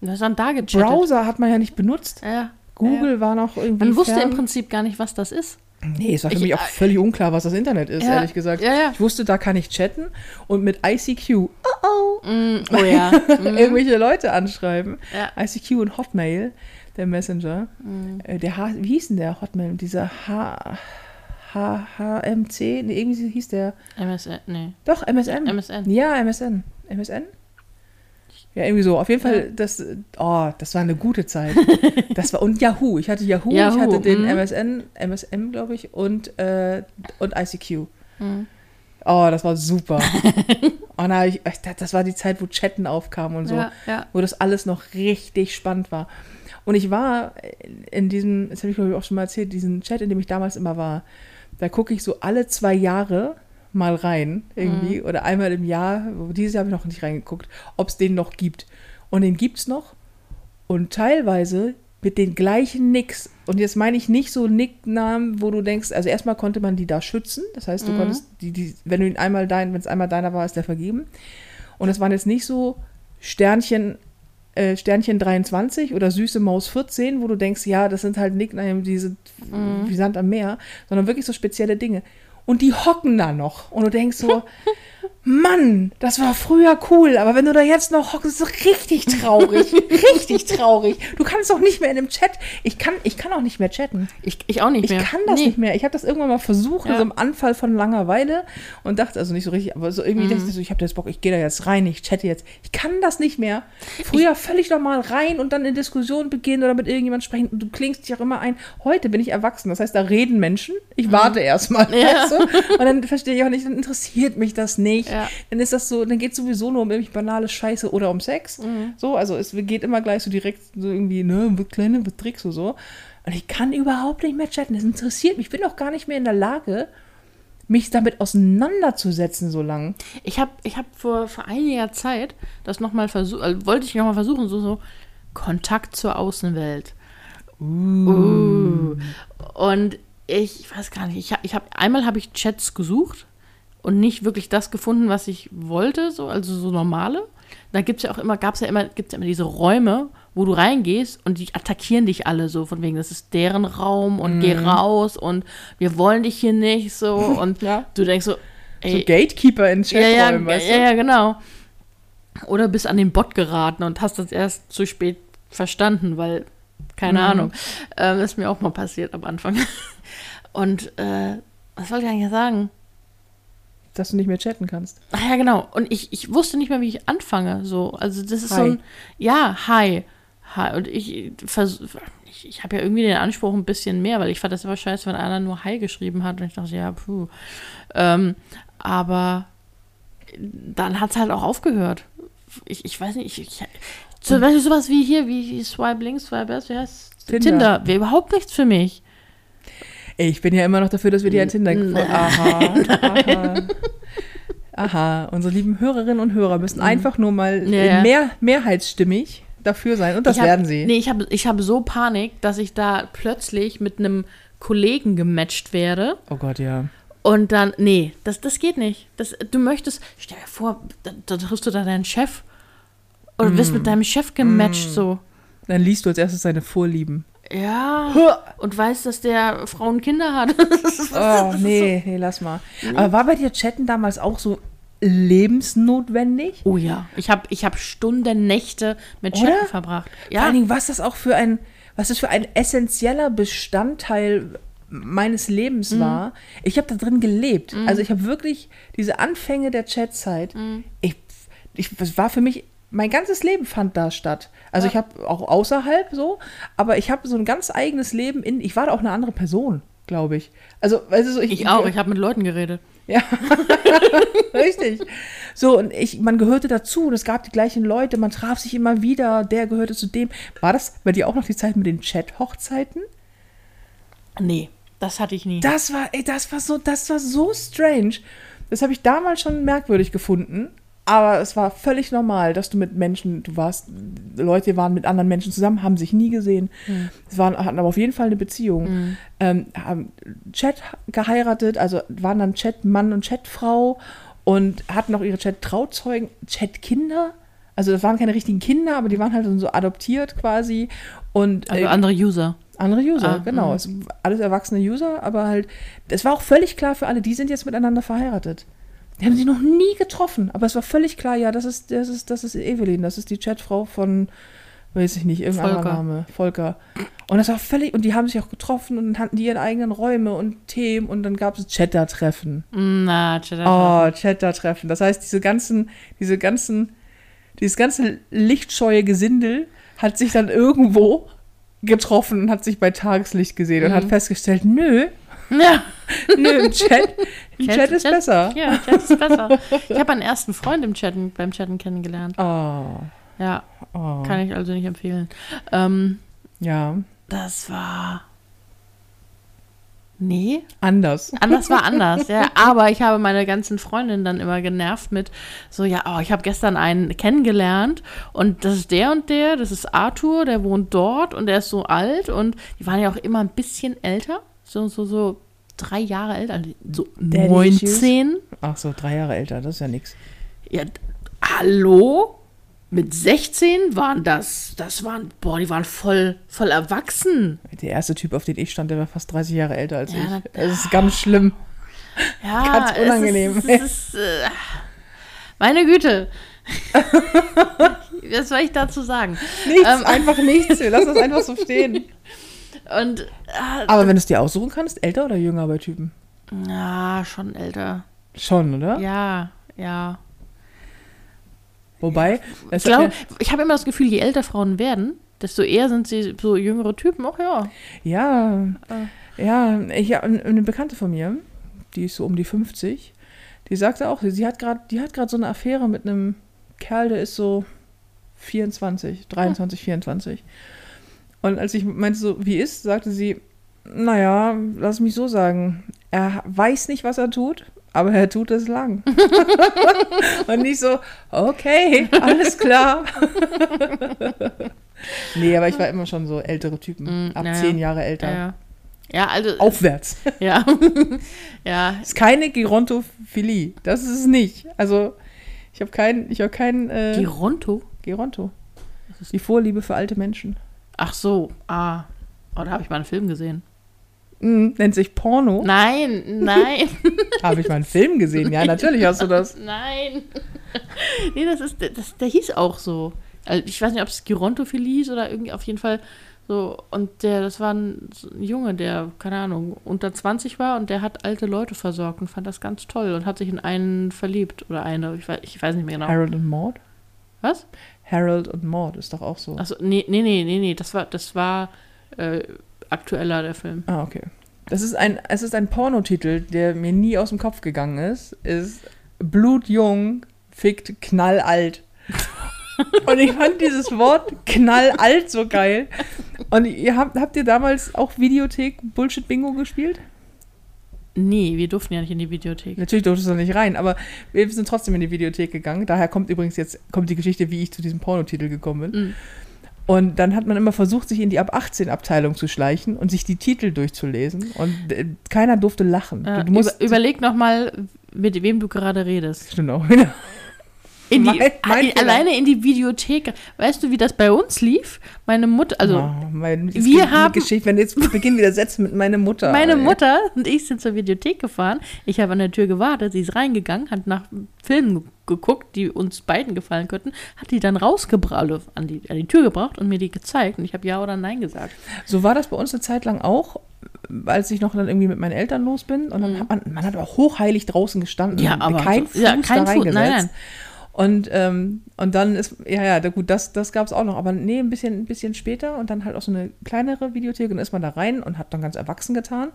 Du hast dann da gechattet. Browser hat man ja nicht benutzt. Ja. Google war noch irgendwie. Man wusste fern. im Prinzip gar nicht, was das ist. Nee, es war für Ich- mich auch völlig unklar, was das Internet ist, Ja. ehrlich gesagt. Ja, ja. Ich wusste, da kann ich chatten und mit ICQ, oh oh, Mm, oh ja. Mhm. irgendwelche Leute anschreiben. ja. ICQ und Hotmail, der Messenger. Mhm. Äh, Der wie hieß denn der Hotmail? Dieser H, H, HMC? Nee, irgendwie hieß der. MSN, nee. Doch, MSN. MSN. Ja, MSN. MSN? Ja, irgendwie so. Auf jeden Fall, Ja. das, oh, das war eine gute Zeit. Das war, und Yahoo. Ich hatte Yahoo, Yahoo, ich hatte den mhm. MSN, MSM, glaube ich, und, äh, und ICQ. Mhm. Oh, das war super. oh, na, ich, ich, das war die Zeit, wo Chatten aufkam und so. Ja, ja. Wo das alles noch richtig spannend war. Und ich war in diesem, das habe ich glaube ich auch schon mal erzählt, diesen Chat, in dem ich damals immer war, da gucke ich so alle zwei Jahre mal rein, irgendwie, oder einmal im Jahr, dieses Jahr habe ich noch nicht reingeguckt, ob es den noch gibt. Und den gibt es noch. Und teilweise mit den gleichen Nicks. Und jetzt meine ich nicht so Nicknamen, wo du denkst, also erstmal konnte man die da schützen. Das heißt, du konntest die, die, wenn du ihn einmal dein, wenn es einmal deiner war, ist der vergeben. Und es waren jetzt nicht so Sternchen, äh, Sternchen 23 oder süße Maus 14, wo du denkst, ja, das sind halt Nicknames, die sind wie Sand am Meer, sondern wirklich so spezielle Dinge. Und die hocken da noch. Und du denkst so, Mann, das war früher cool, aber wenn du da jetzt noch hockst, ist es richtig traurig. richtig traurig. Du kannst doch nicht mehr in dem Chat. Ich kann, ich kann auch nicht mehr chatten. Ich, ich auch nicht Ich mehr. kann das Nee. nicht mehr. Ich habe das irgendwann mal versucht, Ja. in so einem Anfall von Langeweile und dachte, also nicht so richtig, aber so irgendwie Mhm. dachte ich so, ich habe jetzt Bock, ich gehe da jetzt rein, ich chatte jetzt. Ich kann das nicht mehr. Früher völlig normal rein und dann in Diskussion beginnen oder mit irgendjemand sprechen. Und du klingst dich auch immer ein. Heute bin ich erwachsen. Das heißt, da reden Menschen. Ich warte erstmal. Mhm. Ja. Weißt du? Und dann verstehe ich auch nicht, dann interessiert mich das nicht. Ja. Dann ist das so, dann geht es sowieso nur um irgendwelche banale Scheiße oder um Sex. Mhm. So, also es geht immer gleich so direkt so irgendwie, ne, kleine, wird Tricks und so. Und ich kann überhaupt nicht mehr chatten. Das interessiert mich. Ich bin auch gar nicht mehr in der Lage, mich damit auseinanderzusetzen so lang. Ich habe ich hab vor, vor einiger Zeit das nochmal versucht, also wollte ich nochmal versuchen, so, so Kontakt zur Außenwelt. Uh. Und ich, ich weiß gar nicht, ich, hab- ich habe einmal habe ich Chats gesucht und nicht wirklich das gefunden, was ich wollte, so, also so normale. Da gibt's ja auch immer, gab's ja immer, gibt's ja immer diese Räume, wo du reingehst und die attackieren dich alle so, von wegen, das ist deren Raum und geh raus und wir wollen dich hier nicht so und Ja. du denkst so, So ey, Gatekeeper in ja, ja, Chaträumen, weißt du? ja, ja, genau. Oder bist an den Bot geraten und hast das erst zu spät verstanden, weil keine Ahnung. Ähm, ist mir auch mal passiert am Anfang. Und äh, was wollte ich eigentlich sagen? Dass du nicht mehr chatten kannst. Ach ja, genau. Und ich, ich wusste nicht mehr, wie ich anfange. So, also das ist so Hi. ein, ja, hi. Hi. Und ich ich, ich habe ja irgendwie den Anspruch ein bisschen mehr, weil ich fand das immer scheiße, wenn einer nur Hi geschrieben hat. Und ich dachte, ja, puh. Ähm, aber dann hat es halt auch aufgehört. Ich, ich weiß nicht, ich, ich zum Beispiel sowas wie hier, wie Swipe links, Swipe rechts, wie heißt Tinder. Tinder. Wäre überhaupt nichts für mich. Ich bin ja immer noch dafür, dass wir dir ein Tinder Nein. Aha, aha. Aha, unsere lieben Hörerinnen und Hörer müssen einfach nur mal Mhm. Ja, mehr, mehrheitsstimmig dafür sein. Und das hab, werden sie. Nee, ich habe ich hab so Panik, dass ich da plötzlich mit einem Kollegen gematcht werde. Oh Gott, ja. Und dann, nee, das, das geht nicht. Das, du möchtest, stell dir vor, da, da triffst du da deinen Chef. Oder Mm. wirst mit deinem Chef gematcht, so. Dann liest du als erstes seine Vorlieben. Ja. Und weißt, dass der Frauen Kinder hat. Oh, nee, nee, lass mal. Aber war bei dir Chatten damals auch so lebensnotwendig? Oh ja, ich habe ich hab Stunden, Nächte mit Oder? Chatten verbracht. Vor Ja, allen Dingen, was das auch für ein, was das für ein essentieller Bestandteil meines Lebens Mhm. war. Ich habe da drin gelebt. Also ich habe wirklich diese Anfänge der Chatzeit. Mhm. Ich, ich, das war für mich, mein ganzes Leben fand da statt. Also ich habe auch außerhalb so, aber ich habe so ein ganz eigenes Leben in, ich war da auch eine andere Person, glaube ich. Also, weißt du, so, ich auch. Ich habe mit Leuten geredet. ja, richtig. So, und ich, man gehörte dazu, und es gab die gleichen Leute, man traf sich immer wieder, der gehörte zu dem. War das bei dir auch noch die Zeit mit den Chat-Hochzeiten? Nee, das hatte ich nie. Das war, ey, das war so, das war so strange. Das habe ich damals schon merkwürdig gefunden. Aber es war völlig normal, dass du mit Menschen, du warst, Leute waren mit anderen Menschen zusammen, haben sich nie gesehen. Es waren, hatten aber auf jeden Fall eine Beziehung. Ähm, haben Chat geheiratet, also waren dann Chat-Mann und Chat-Frau und hatten auch ihre Chat-Trauzeugen, Chat-Kinder. Also das waren keine richtigen Kinder, aber die waren halt so adoptiert quasi. Und Also äh, andere User. andere User, Ah, genau. Es, alles erwachsene User, aber halt, es war auch völlig klar für alle, die sind jetzt miteinander verheiratet. Die haben sich noch nie getroffen, aber es war völlig klar, ja, das ist, das ist, das ist Evelyn, das ist die Chatfrau von, weiß ich nicht, irgendein anderer Volker. Name, Volker. Und das war völlig, und die haben sich auch getroffen und hatten die ihre eigenen Räume und Themen und dann gab es Chatter-Treffen. Na, Chatter. Oh, Chatter-Treffen. Das heißt, diese ganzen, diese ganzen, dieses ganze lichtscheue Gesindel hat sich dann irgendwo getroffen und hat sich bei Tageslicht gesehen und hat festgestellt, nö, Ja. nö, im Chat, im Chat, ist besser. Ja, Chat ist besser. Ich habe meinen ersten Freund im Chatten, beim Chatten kennengelernt. Oh, Ja, oh. kann ich also nicht empfehlen. Ähm, Ja, das war. Nee, anders. anders war anders, ja. Aber ich habe meine ganzen Freundinnen dann immer genervt mit so, ja, oh, ich habe gestern einen kennengelernt und das ist der und der, das ist Arthur, der wohnt dort und der ist so alt und die waren ja auch immer ein bisschen älter, so, so, so drei Jahre älter, also so Daddy 19. Ach so, drei Jahre älter, das ist ja nix. Ja, hallo? Mit 16 waren das, das waren, boah, die waren voll, voll erwachsen. Der erste Typ, auf den ich stand, der war fast 30 Jahre älter als Ja, ich. Das ist ganz schlimm. Ja, Ganz es unangenehm. Ist, es ist, äh, meine Güte. Was soll ich dazu sagen? Nichts, Ähm. einfach nichts. Wir lassen das einfach so stehen. Und, äh, Aber wenn du es dir aussuchen kannst, älter oder jünger bei Typen? ja, schon älter. Schon, oder? Ja, ja. Wobei, Ich es glaube, ich habe immer das Gefühl, je älter Frauen werden, desto eher sind sie so jüngere Typen. Ach ja. Ja, Äh. ja, ich eine Bekannte von mir, die ist so um die 50, die sagte auch, sie hat gerade, die hat gerade so eine Affäre mit einem Kerl, der ist so 24, 23, 24. Und als ich meinte so, wie ist, sagte sie, naja, lass mich so sagen, er weiß nicht, was er tut, aber er tut es lang. Und nicht so, okay, alles klar. nee, aber ich war immer schon so ältere Typen, Mm, ab ja, zehn ja. Jahre älter. Ja, ja. also. Aufwärts. Ja. ja. ist keine Gerontophilie. Das ist es nicht. Also, ich habe keinen, ich habe keinen äh, Gironto? Geronto. Die Vorliebe für alte Menschen. Ach so, ah. Oh, da habe ich mal einen Film gesehen. Mhm, nennt sich Porno. Nein, nein, Habe ich mal einen Film gesehen? Ja, natürlich hast du das. nein. nee, das ist, das, der hieß auch so. Also ich weiß nicht, ob es Gerontophilie hieß oder irgendwie auf jeden Fall So, und der, das war ein, Junge, der, keine Ahnung, unter 20 war und der hat alte Leute versorgt und fand das ganz toll und hat sich in einen verliebt oder eine, ich weiß, ich weiß nicht mehr genau. Harold und Maud? Was? Harold und Maud ist doch auch so. Achso, nee, nee, nee, nee, nee, das war, das war äh, aktueller, der Film. Ah, okay. Das ist ein, es ist ein Pornotitel, der mir nie aus dem Kopf gegangen ist. Ist Blutjung fickt knallalt. Und ich fand dieses Wort knallalt so geil. Und ihr habt, habt ihr damals auch Videothek Bullshit Bingo gespielt? Nee, wir durften ja nicht in die Videothek. Natürlich durftest du nicht rein, aber wir sind trotzdem in die Videothek gegangen. Daher kommt übrigens jetzt kommt die Geschichte, wie ich zu diesem Pornotitel gekommen bin. Mhm. Und dann hat man immer versucht, sich in die ab 18 Abteilung zu schleichen und sich die Titel durchzulesen. Und äh, keiner durfte lachen. Äh, du musst über, überleg noch mal, mit wem du gerade redest. Stimmt auch wieder. In die, Mein- alleine in die Videothek. Weißt du, wie das bei uns lief? Meine Mutter, also Oh, mein, wir haben- Geschichte, wenn jetzt beginnen wieder Sätze mit meiner Mutter. meine ey. Mutter und ich sind zur Videothek gefahren. Ich habe an der Tür gewartet, sie ist reingegangen, hat nach Filmen ge- geguckt, die uns beiden gefallen könnten, hat die dann rausgebracht, an die, an die Tür gebracht und mir die gezeigt. Und ich habe Ja oder Nein gesagt. So war das bei uns eine Zeit lang auch, als ich noch dann irgendwie mit meinen Eltern los bin. Und dann hat man, man hat aber hochheilig draußen gestanden. Mhm. Ja, aber kein Fuß ja, da kein Fuß, reingesetzt. nein, nein. Und, ähm, und dann ist, ja, ja, gut, das, das gab es auch noch. Aber nee, ein bisschen, ein bisschen später und dann halt auch so eine kleinere Videothek und dann ist man da rein und hat dann ganz erwachsen getan.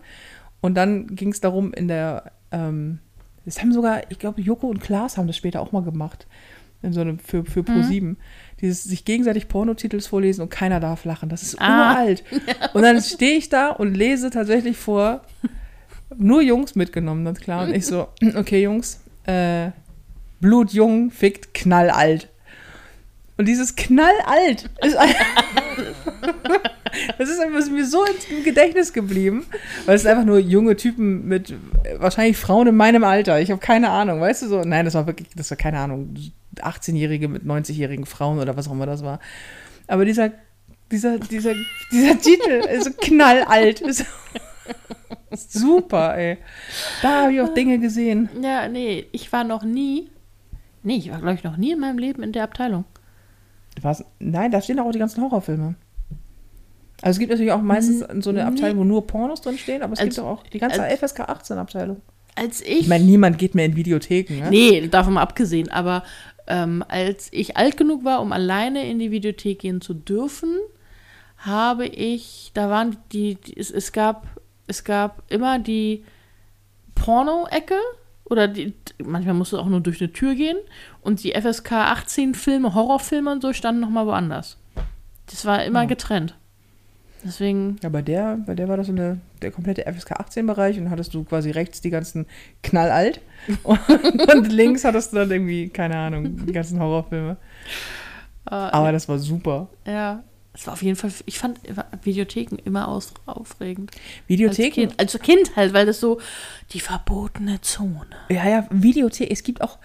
Und dann ging es darum, in der, ähm, das haben sogar, ich glaube, Joko und Klaas haben das später auch mal gemacht. In so einem, für, für Mhm. Pro7. Dieses sich gegenseitig Pornotitels vorlesen und keiner darf lachen. Das ist Ah. uralt. Und dann stehe ich da und lese tatsächlich vor, nur Jungs mitgenommen, das klar. Und ich so, okay, Jungs, äh, Blutjung fickt knallalt. Und dieses knallalt ist Das ist einfach mir so ins Gedächtnis geblieben, weil es sind einfach nur junge Typen mit äh, wahrscheinlich Frauen in meinem Alter. Ich habe keine Ahnung, weißt du so? Nein, das war wirklich, das war keine Ahnung, 18-Jährige mit 90-jährigen Frauen oder was auch immer das war. Aber dieser, dieser, dieser, dieser Titel ist knallalt. Ist super, ey. Da habe ich auch Dinge gesehen. Ja, nee, ich war noch nie, nee, ich war, glaube ich, noch nie in meinem Leben in der Abteilung. Was? Nein, da stehen auch die ganzen Horrorfilme. Also es gibt natürlich auch meistens so eine Nee. Abteilung, wo nur Pornos drin stehen, aber es Als- gibt auch auch die ganze als- FSK 18 Abteilung. Als ich, Ich meine, niemand geht mehr in Videotheken, ne? nee, davon mal abgesehen, aber ähm, als ich alt genug war, um alleine in die Videothek gehen zu dürfen, habe ich, da waren die, die es, es gab, es gab immer die Porno-Ecke oder die, manchmal musst du auch nur durch eine Tür gehen und die FSK 18 Filme, Horrorfilme und so standen nochmal woanders. Das war immer Oh. getrennt. Deswegen, Ja, bei der, bei der war das so eine, der komplette FSK 18-Bereich und dann hattest du quasi rechts die ganzen knallalt und, und links hattest du dann irgendwie, keine Ahnung, die ganzen Horrorfilme. äh, Aber das war super. Ja, es war auf jeden Fall, ich fand Videotheken immer aus, aufregend. Als Videotheken, kind, als Kind halt, weil das so die verbotene Zone. ja, ja, Videothek, es gibt auch,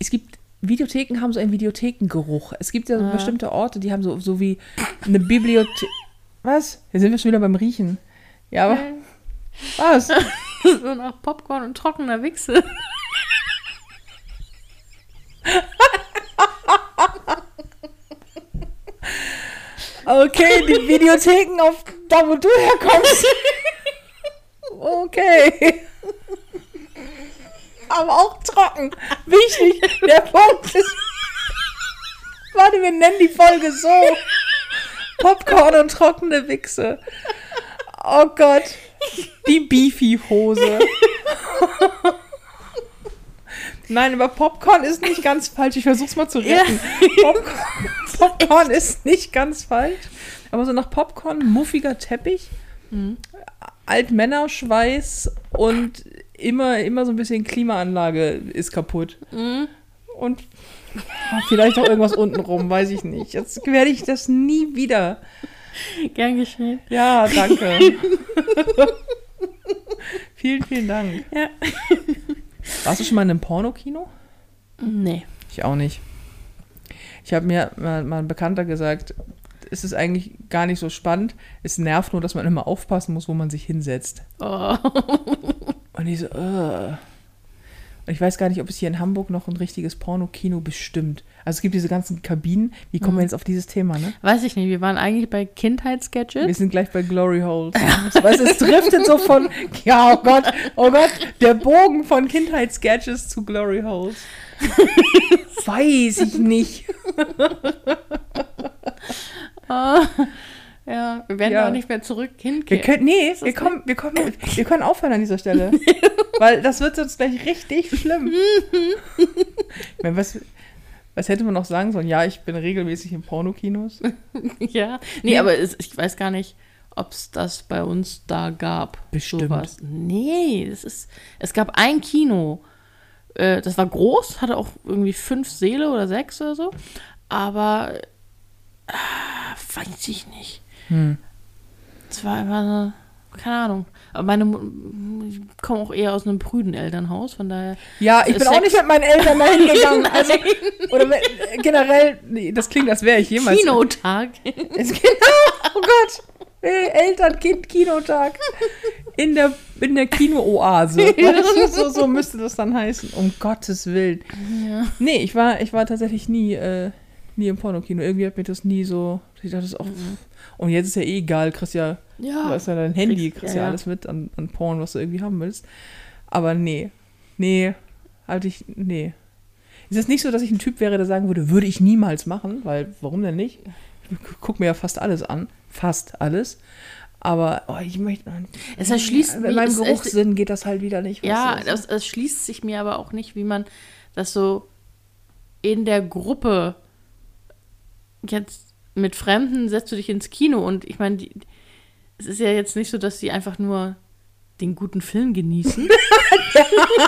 es gibt, Videotheken haben so einen Videothekengeruch. Es gibt ja so bestimmte Orte, die haben so, so wie eine Bibliothek. Was? Hier sind wir schon wieder beim Riechen. Ja, aber was? so nach Popcorn und trockener Wichse. Okay, die Videotheken auf da, wo du herkommst. Okay. Aber auch trocken. Wichtig. Der Punkt ist. Warte, wir nennen die Folge so. Popcorn und trockene Wichse. Oh Gott. Die Beefy-Hose. Nein, aber Popcorn ist nicht ganz falsch. Ich versuch's mal zu retten. Popcorn, Popcorn ist nicht ganz falsch. Aber so nach Popcorn, muffiger Teppich, Altmännerschweiß und immer, immer so ein bisschen Klimaanlage ist kaputt. Und ah, vielleicht auch irgendwas unten rum, weiß ich nicht. Jetzt werde ich das nie wieder. Gern geschehen. Ja, danke. vielen, vielen Dank. Ja. Warst du schon mal in einem Pornokino? Nee. Ich auch nicht. Ich habe mir mal, mal ein Bekannter gesagt, es ist eigentlich gar nicht so spannend. Es nervt nur, dass man immer aufpassen muss, wo man sich hinsetzt. Oh. Und ich so, äh. Und ich weiß gar nicht, ob es hier in Hamburg noch ein richtiges Pornokino bestimmt. Also es gibt diese ganzen Kabinen. Wie kommen wir jetzt auf dieses Thema, ne? Weiß ich nicht, wir waren eigentlich bei Wir Kindheitssketches. sind gleich bei Glory Holes. Weißt, du, es driftet so von, ja, oh Gott, oh Gott, der Bogen von Kindheitssketches zu Glory Holes. Weiß ich nicht. Ah, ja, wir werden Ja. auch nicht mehr zurück Wir hinkehren. können, nee, wir, kommen, wir, kommen, wir können aufhören an dieser Stelle. weil das wird sonst gleich richtig schlimm. ich meine, was, was hätte man noch sagen sollen? Ja, ich bin regelmäßig in Pornokinos. ja, nee, Ja. aber es, ich weiß gar nicht, ob es das bei uns da gab. Bestimmt. Sowas. Nee, es ist, es gab ein Kino. Äh, das war groß, hatte auch irgendwie fünf Säle oder sechs oder so. Aber ah, weiß ich nicht. Hm. Es war einfach eine, keine Ahnung. Aber meine ich komme auch eher aus einem prüden Elternhaus, von daher. Ja, ich bin Sex- auch nicht mit meinen Eltern dahin gegangen. Also, oder äh, generell, nee, das klingt, als wäre ich jemals. Kinotag. Genau, oh Gott. Äh, Eltern, Kind, Kinotag. In der, in der Kino-Oase. Weißt du, so, so müsste das dann heißen. Um Gottes Willen. ja. Nee, ich war, ich war tatsächlich nie, äh, nie im Pornokino. Irgendwie hat mir das nie so. Ich dachte, das ist auch. Und jetzt ist ja eh egal, kriegst ja, du Ja. hast ja dein Handy, Kriegst- ja, ja. alles mit an, an Porn, was du irgendwie haben willst. Aber nee. Nee, halt ich. Nee. Es ist nicht so, dass ich ein Typ wäre, der sagen würde, würde ich niemals machen, weil warum denn nicht? Ich gucke mir ja fast alles an. Fast alles. Aber oh, ich möchte. Es erschließt In mich- meinem Geruchssinn geht das halt wieder nicht. Ja, es schließt sich mir aber auch nicht, wie man das so in der Gruppe jetzt mit Fremden setzt du dich ins Kino und ich meine, die- es ist ja jetzt nicht so, dass sie einfach nur den guten Film genießen.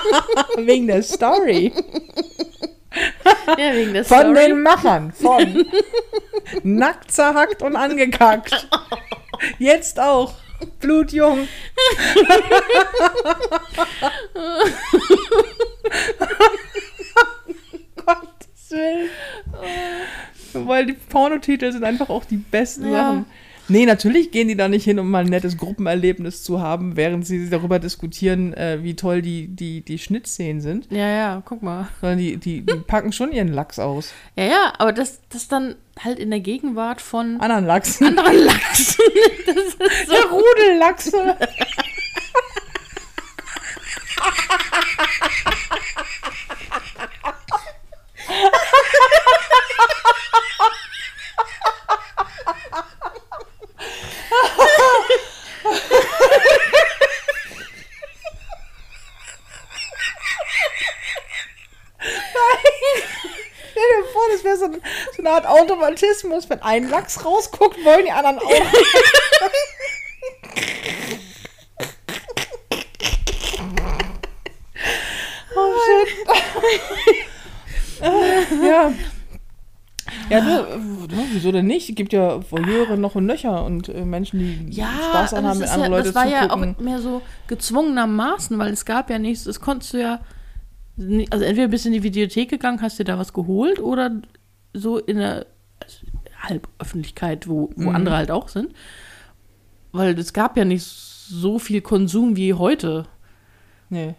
Wegen der Story. ja, wegen der Von Story. den Machern. Von. Nackt zerhackt und angekackt. Jetzt auch. Blutjung. Gottes Willen. Weil die Pornotitel sind einfach auch die besten Ja. Sachen. Nee, natürlich gehen die da nicht hin, um mal ein nettes Gruppenerlebnis zu haben, während sie darüber diskutieren, äh, wie toll die, die, die Schnittszenen sind. Ja, ja, guck mal. Sondern die, die, die packen schon ihren Lachs aus. Ja, ja, aber das, das dann halt in der Gegenwart von Anderen Lachsen. anderen Lachsen. Das ist so. Der Rudellachse. Stell dir vor, das wäre so, ein- so eine Art Automatismus. Wenn ein Lachs rausguckt, wollen die anderen auch. oh shit. ja. Ja, du, du, wieso denn nicht? Es gibt ja Voyeure noch und nöcher und äh, Menschen, die Ja, Spaß daran haben, das, wenn ist andere ja, Leute das war ja auch mehr so gezwungenermaßen, weil es gab ja nichts, das konntest du ja, also entweder bist du in die Videothek gegangen, hast dir da was geholt oder so in der also Halböffentlichkeit, wo, wo Mhm. andere halt auch sind. Weil es gab ja nicht so viel Konsum wie heute. Nee.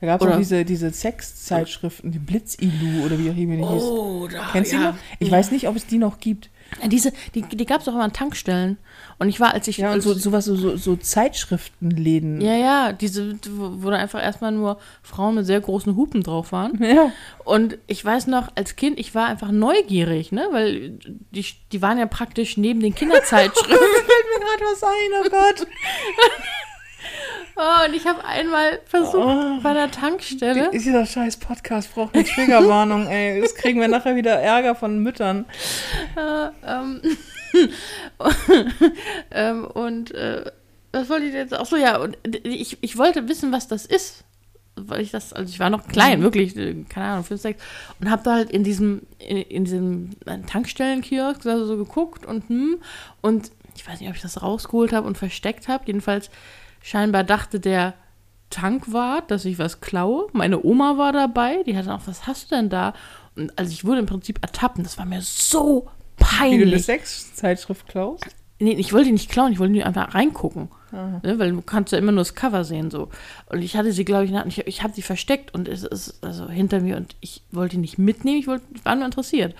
Da gab es auch diese, diese Sexzeitschriften, die Blitzilu oder wie auch immer die hieß. Oh, da, Kennst du die noch? Ich weiß nicht, ob es die noch gibt. Diese, die, die gab es auch immer an Tankstellen. Und ich war, als ich. Ja, und so, sowas, so, so, so Zeitschriftenläden. ja, ja, diese, wo, da einfach erstmal nur Frauen mit sehr großen Hupen drauf waren. ja. Und ich weiß noch, als Kind, ich war einfach neugierig, ne? Weil die, die waren ja praktisch neben den Kinderzeitschriften. Fällt mir gerade was ein, oh Gott. oh, und ich habe einmal versucht, Oh. bei der Tankstelle. Dieser scheiß Podcast braucht eine Triggerwarnung, ey. Das kriegen wir nachher wieder Ärger von Müttern. Äh, ähm, ähm, und äh, was wollte ich jetzt? Ach so, ja, und ich, ich wollte wissen, was das ist. Weil ich das, also ich war noch klein, wirklich, äh, keine Ahnung, fünf, sechs, und habe da halt in diesem, in, in diesem äh, Tankstellenkiosk also so geguckt und hm, und ich weiß nicht, ob ich das rausgeholt habe und versteckt habe. Jedenfalls scheinbar dachte der Tankwart, dass ich was klaue. Meine Oma war dabei, die hatte auch, was hast du denn da? Und also ich wurde im Prinzip ertappt und das war mir so Wie du eine peinlich. Sexzeitschrift klaust? Nee, ich wollte die nicht klauen, ich wollte nur einfach reingucken. Ne, weil du kannst ja immer nur das Cover sehen so. Und ich hatte sie, glaube ich, ich, ich habe sie versteckt und es ist also hinter mir und ich wollte die nicht mitnehmen, ich, wollte, ich war nur interessiert.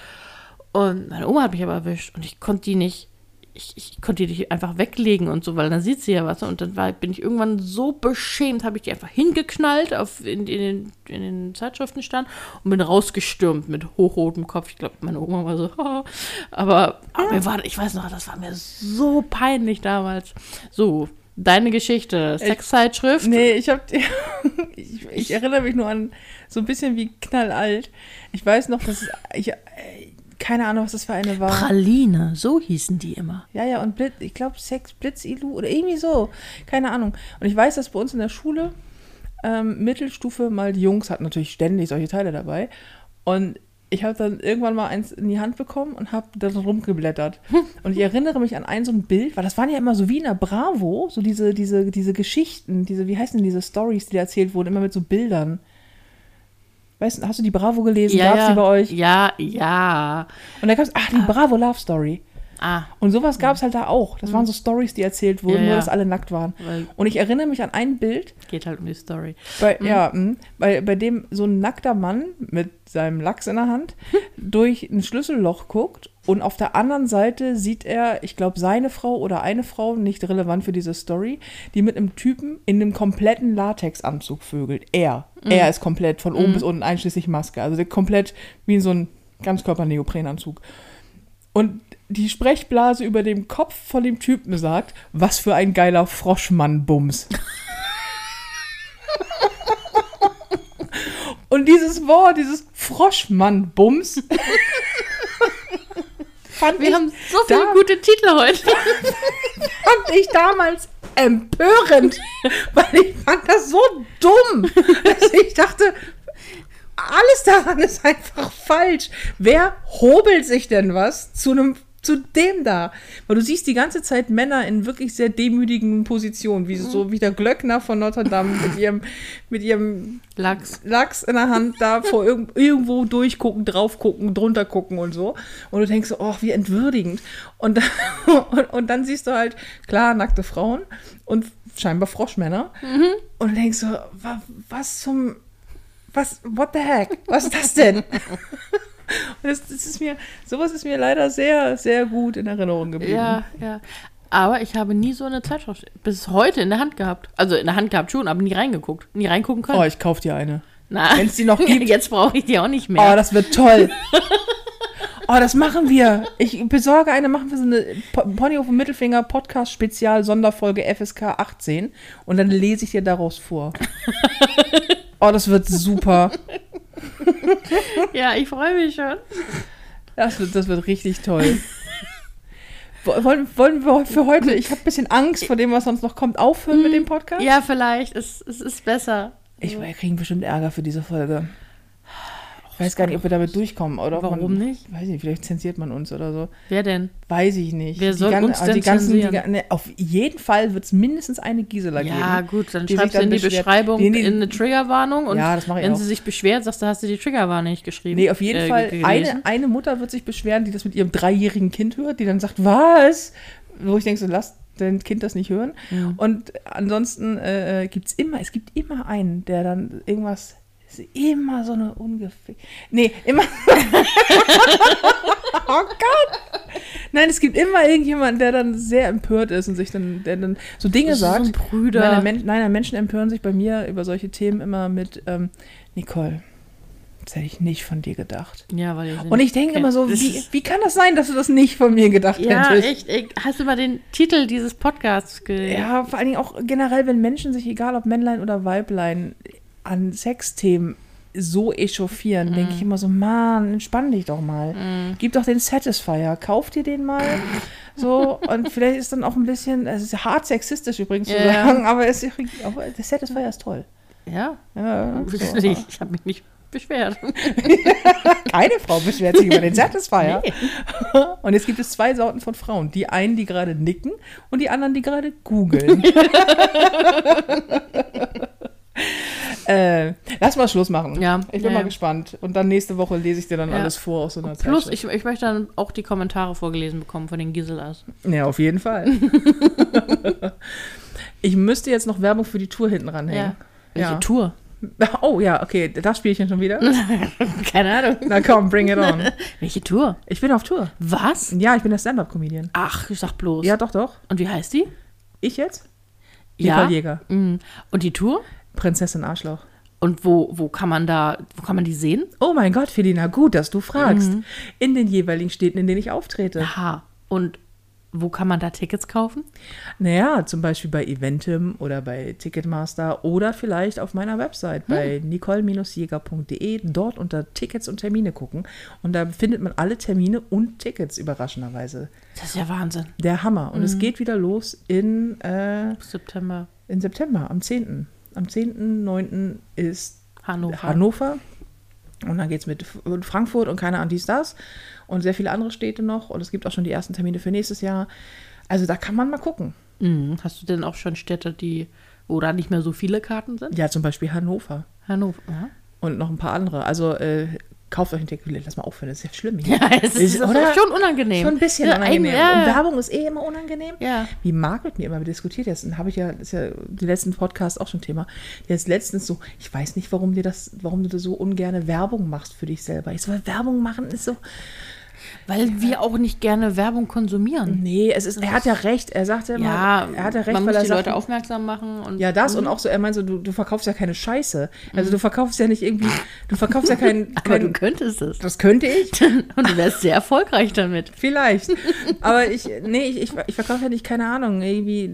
Und meine Oma hat mich aber erwischt und ich konnte die nicht, ich, ich konnte die einfach weglegen und so, weil dann sieht sie ja was. Und dann war, bin ich irgendwann so beschämt, habe ich die einfach hingeknallt auf, in, in, den, in den Zeitschriftenstand und bin rausgestürmt mit hochrotem Kopf. Ich glaube, meine Oma war so, aber, aber mir war, ich weiß noch, das war mir so peinlich damals. So, deine Geschichte, Sexzeitschrift. Nee, ich hab. ich, ich erinnere mich nur an so ein bisschen wie knallalt. Ich weiß noch, dass ich, äh, keine Ahnung, was das für eine war. Praline, so hießen die immer. Ja, ja, und Blitz, ich glaube Sex, Blitzilu oder irgendwie so. Keine Ahnung. Und ich weiß, dass bei uns in der Schule ähm, Mittelstufe mal die Jungs hatten natürlich ständig solche Teile dabei. Und ich habe dann irgendwann mal eins in die Hand bekommen und habe da so rumgeblättert. Und ich erinnere mich an ein so ein Bild, weil das waren ja immer so wie in der Bravo, so diese, diese, diese Geschichten, diese, wie heißen denn diese Stories, die da erzählt wurden, immer mit so Bildern. Weißt du, hast du die Bravo gelesen? Ja, Gab's ja. die bei euch? Ja, ja. Und da gab es, ach, die Bravo Love Story. Ah, Und sowas gab es halt da auch. Das waren so Stories, die erzählt wurden, Ja, nur dass alle nackt waren. weil Und ich erinnere mich an ein Bild, geht halt um die Story. bei, ja, mh, bei, bei dem so ein nackter Mann mit seinem Lachs in der Hand durch ein Schlüsselloch guckt und auf der anderen Seite sieht er, ich glaube, seine Frau oder eine Frau, nicht relevant für diese Story, die mit einem Typen in einem kompletten Latexanzug vögelt. Er. Er ist komplett von oben bis unten einschließlich Maske. Also komplett wie in so ein Ganzkörper-Neoprenanzug. Und die Sprechblase über dem Kopf von dem Typen sagt, was für ein geiler Froschmann-Bums. Und dieses Wort, dieses Froschmann-Bums, fand, Wir ich, haben so viele gute Titel heute. fand ich damals empörend, weil ich fand das so dumm, dass ich dachte, alles daran ist einfach falsch. Wer hobelt sich denn was zu einem zu dem da? Weil du siehst die ganze Zeit Männer in wirklich sehr demütigen Positionen, wie so wie der Glöckner von Notre Dame mit ihrem mit ihrem Lachs. Lachs in der Hand da vor irg irgendwo durchgucken, drauf gucken, drunter gucken und so. Und du denkst so, oh, wie entwürdigend. Und, dann- und, und dann siehst du halt, klar, nackte Frauen und scheinbar Froschmänner. Und du denkst so, wa, was zum, was, what the heck? Was ist das denn? Und das, das ist mir, sowas ist mir leider sehr, sehr gut in Erinnerung geblieben. Ja, ja. Aber ich habe nie so eine Zeitschrift bis heute in der Hand gehabt. Also in der Hand gehabt schon, aber nie reingeguckt. Nie reingucken können. Oh, ich kauf dir eine. Na, wenn's die noch gibt. Jetzt brauche ich die auch nicht Oh, mehr. das wird toll. Oh, das machen wir. Ich besorge eine, machen wir so eine Po- Ponyhof und Mittelfinger Podcast Spezial Sonderfolge FSK 18 und dann lese ich dir daraus vor. Oh, das wird super. ja, ich freue mich schon. Das wird, das wird richtig toll. Wo- Wollen, wollen wir für heute, ich habe ein bisschen Angst vor dem, was sonst noch kommt, aufhören mit dem Podcast? Ja, vielleicht. Es, es ist besser. Ich, wir kriegen bestimmt Ärger für diese Folge. Ich weiß gar nicht, ob wir damit durchkommen, oder? Warum man, nicht? Weiß nicht, vielleicht zensiert man uns oder so. Wer denn? Weiß ich nicht. Wer soll uns die denn ganzen, die, zensieren? ga- ne, Auf jeden Fall wird es mindestens eine Gisela Ja, geben. gut, dann die schreibst du in die beschwert. Beschreibung nee. in eine Triggerwarnung und Ja, das mache ich wenn auch. sie sich beschwert, sagst du, hast du die Triggerwarnung nicht geschrieben. Nee, auf jeden äh, Fall. gelesen. Eine, eine Mutter wird sich beschweren, die das mit ihrem dreijährigen Kind hört, die dann sagt, was? Wo ich denke, so, lass dein Kind das nicht hören. Und ansonsten äh, gibt es immer, es gibt immer einen, der dann irgendwas, immer so eine ungefähr. Nee, immer. oh Gott! Nein, es gibt immer irgendjemanden, der dann sehr empört ist und sich dann, der dann so Dinge Das so sagt. ein Brüder. Meine Men nein, Menschen empören sich bei mir über solche Themen immer mit ähm, Nicole. Das hätte ich nicht von dir gedacht. Ja, weil sie Und ich denke immer so, wie, wie kann das sein, dass du das nicht von mir gedacht Ja, hättest? echt, echt. Hast du mal den Titel dieses Podcasts gelesen? Ja, vor allen Dingen auch generell, wenn Menschen sich, egal ob Männlein oder Weiblein, an Sexthemen so echauffieren, denke Mhm. ich immer so, Mann, entspann dich doch mal. Gib doch den Satisfier, kauf dir den mal. So, und vielleicht ist dann auch ein bisschen, es ist hart sexistisch übrigens zu Ja, ja. sagen, aber, es ist, aber der Satisfier ist toll. Ja. Ja, so. Ich, ich habe mich nicht beschwert. Keine Frau beschwert sich über den Satisfier. Und jetzt gibt es zwei Sorten von Frauen. Die einen, die gerade nicken und die anderen, die gerade googeln. Äh, lass mal Schluss machen. Ja, Ich bin ja, mal ja. gespannt. Und dann nächste Woche lese ich dir dann Ja. alles vor aus so einer Plus, Zeitschrift. ich, ich möchte dann auch die Kommentare vorgelesen bekommen von den Giselas. Ja, auf jeden Fall. ich müsste jetzt noch Werbung für die Tour hinten ranhängen. Welche. Tour? Oh ja, okay, das Spielchen schon wieder. Keine Ahnung. Na komm, bring it on. Welche Tour? Ich bin auf Tour. Was? Ja, ich bin der Stand-Up-Comedian. Ach, ich sag bloß. Ja, doch, doch. Und wie heißt die? Ich jetzt? Ja. Nicole Jäger. Mm. Und die Tour? Prinzessin Arschloch. Und wo, wo kann man da, wo kann man die sehen? Oh mein Gott, Felina, gut, dass du fragst. In den jeweiligen Städten, in denen ich auftrete. Aha. Und wo kann man da Tickets kaufen? Naja, zum Beispiel bei Eventim oder bei Ticketmaster oder vielleicht auf meiner Website bei nicole-jäger.de. Dort unter Tickets und Termine gucken. Und da findet man alle Termine und Tickets, überraschenderweise. Das ist ja Wahnsinn. Der Hammer. Und es geht wieder los in, äh, September. in September, am 10. Am 10.9. ist Hannover. Hannover. Und dann geht es mit Frankfurt und keine Ahnung, dies, das. Und sehr viele andere Städte noch. Und es gibt auch schon die ersten Termine für nächstes Jahr. Also da kann man mal gucken. Mhm. Hast du denn auch schon Städte, die, wo da nicht mehr so viele Karten sind? Ja, zum Beispiel Hannover. Hannover. Ja. Und noch ein paar andere. Also äh, kauft euch ein Ticket. Lass mal aufhören, das ist ja schlimm. Hier. Ja, es ist, oder? ist schon unangenehm. Schon ein bisschen ja, unangenehm. Ein, ja, Und. Werbung ist eh immer unangenehm. Ja. Wie Marc mit mir immer diskutiert jetzt, habe ich ja, das ist ja die letzten Podcasts auch schon Thema. Der ist letztens so, ich weiß nicht, warum dir das, warum du so ungerne Werbung machst für dich selber. Ich so, weil Werbung machen ist so, Weil wir auch nicht gerne Werbung konsumieren. nee, es ist, er hat ja recht. Er sagt ja immer, Ja, er hat ja recht, man weil muss er die sagt, Leute aufmerksam machen. Und Ja, das und auch so, er meint so, du, du verkaufst ja keine Scheiße. Also du verkaufst ja nicht irgendwie, du verkaufst ja kein, Aber du kein könntest es. das könnte ich, Und du wärst sehr erfolgreich damit. vielleicht. Aber ich, nee, ich, ich, ich verkaufe ja nicht, keine Ahnung, irgendwie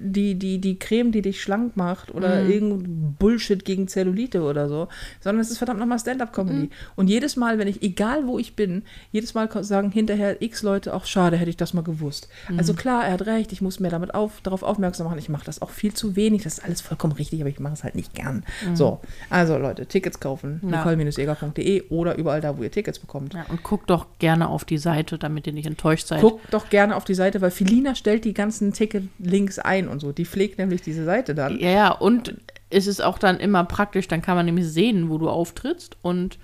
die, die, die Creme, die dich schlank macht oder irgendein Bullshit gegen Zellulite oder so, sondern es ist verdammt nochmal Stand-Up-Comedy. Und jedes Mal, wenn ich, egal wo ich bin, jedes Mal sagen hinterher x Leute, auch schade, hätte ich das mal gewusst. Also klar, er hat recht, ich muss mir damit auf, darauf aufmerksam machen. Ich mache das auch viel zu wenig, das ist alles vollkommen richtig, aber ich mache es halt nicht gern. So, also Leute, Tickets kaufen, Ja. nicole-eger.de oder überall da, wo ihr Tickets bekommt. Ja, und guck doch gerne auf die Seite, damit ihr nicht enttäuscht seid. Guckt doch gerne auf die Seite, weil Filina stellt die ganzen Ticket-Links ein und so. Die pflegt nämlich diese Seite dann. Ja, ja, und es ist auch dann immer praktisch, dann kann man nämlich sehen, wo du auftrittst und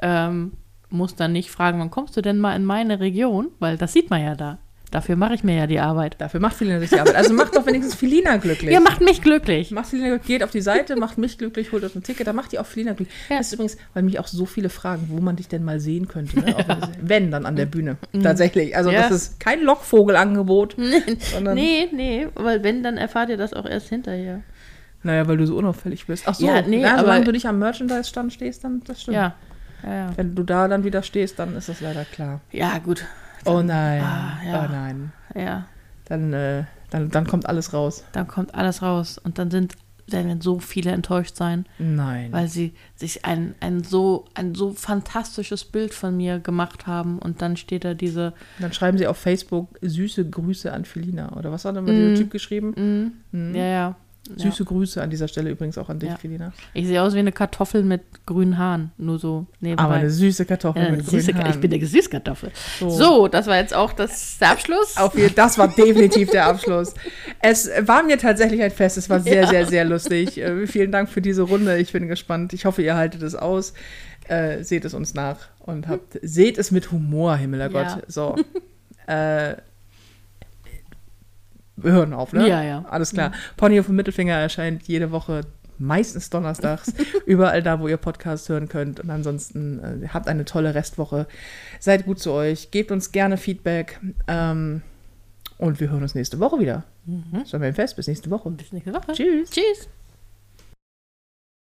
ähm, muss dann nicht fragen, wann kommst du denn mal in meine Region? Weil das sieht man ja da. Dafür mache ich mir ja die Arbeit. Dafür macht Filina sich die Arbeit. Also macht doch wenigstens Filina glücklich. Ja, macht mich glücklich. Macht Filina glücklich, geht auf die Seite, macht mich glücklich, holt euch ein Ticket, dann macht die auch Filina glücklich. Ja. Das ist übrigens, weil mich auch so viele fragen, wo man dich denn mal sehen könnte. Ne? Auch wenn, dann an der Bühne. Tatsächlich. Also Mhm. Ja. das ist kein Lockvogelangebot. Nee, nee, weil wenn, dann erfahrt ihr das auch erst hinterher. Naja, weil du so unauffällig bist. Ach so, Ja, nee, ja, aber- solange du nicht am Merchandise-Stand stehst, dann das stimmt. Ja. Ja. Wenn du da dann wieder stehst, dann ist das leider klar. ja gut. Oh nein, Ah, ja. oh nein. Ja. Dann, äh, dann, dann kommt alles raus. Dann kommt alles raus. Und dann sind, werden so viele enttäuscht sein, Nein. weil sie sich ein, ein, so, ein so fantastisches Bild von mir gemacht haben. Und dann steht da diese. dann schreiben sie auf Facebook süße Grüße an Felina. Oder was hat denn Mm. der Typ geschrieben? Ja, ja. Süße Grüße an dieser Stelle übrigens auch an dich, Ja. Felina. Ich sehe aus wie eine Kartoffel mit grünen Haaren. Nur so nebenbei. Aber eine süße Kartoffel ja, mit süße, grünen Haaren. ich bin eine Süßkartoffel. So. So. das war jetzt auch das, der Abschluss. Auf jeden, das war definitiv der Abschluss. Es war mir tatsächlich ein Fest. Es war sehr, Ja. sehr, sehr lustig. Äh, vielen Dank für diese Runde. Ich bin gespannt. Ich hoffe, ihr haltet es aus. Äh, seht es uns nach und habt, seht es mit Humor, Himmler Ja. Gott. So. äh, wir hören auf, ne? Ja, ja. Alles klar. Pony auf dem Mittelfinger erscheint jede Woche, meistens donnerstags, überall da, wo ihr Podcast hören könnt. Und ansonsten äh, habt eine tolle Restwoche. Seid gut zu euch. Gebt uns gerne Feedback. Ähm, und wir hören uns nächste Woche wieder. Mhm. Schon beim Fest. Bis nächste Woche. Bis nächste Woche. Tschüss. Tschüss.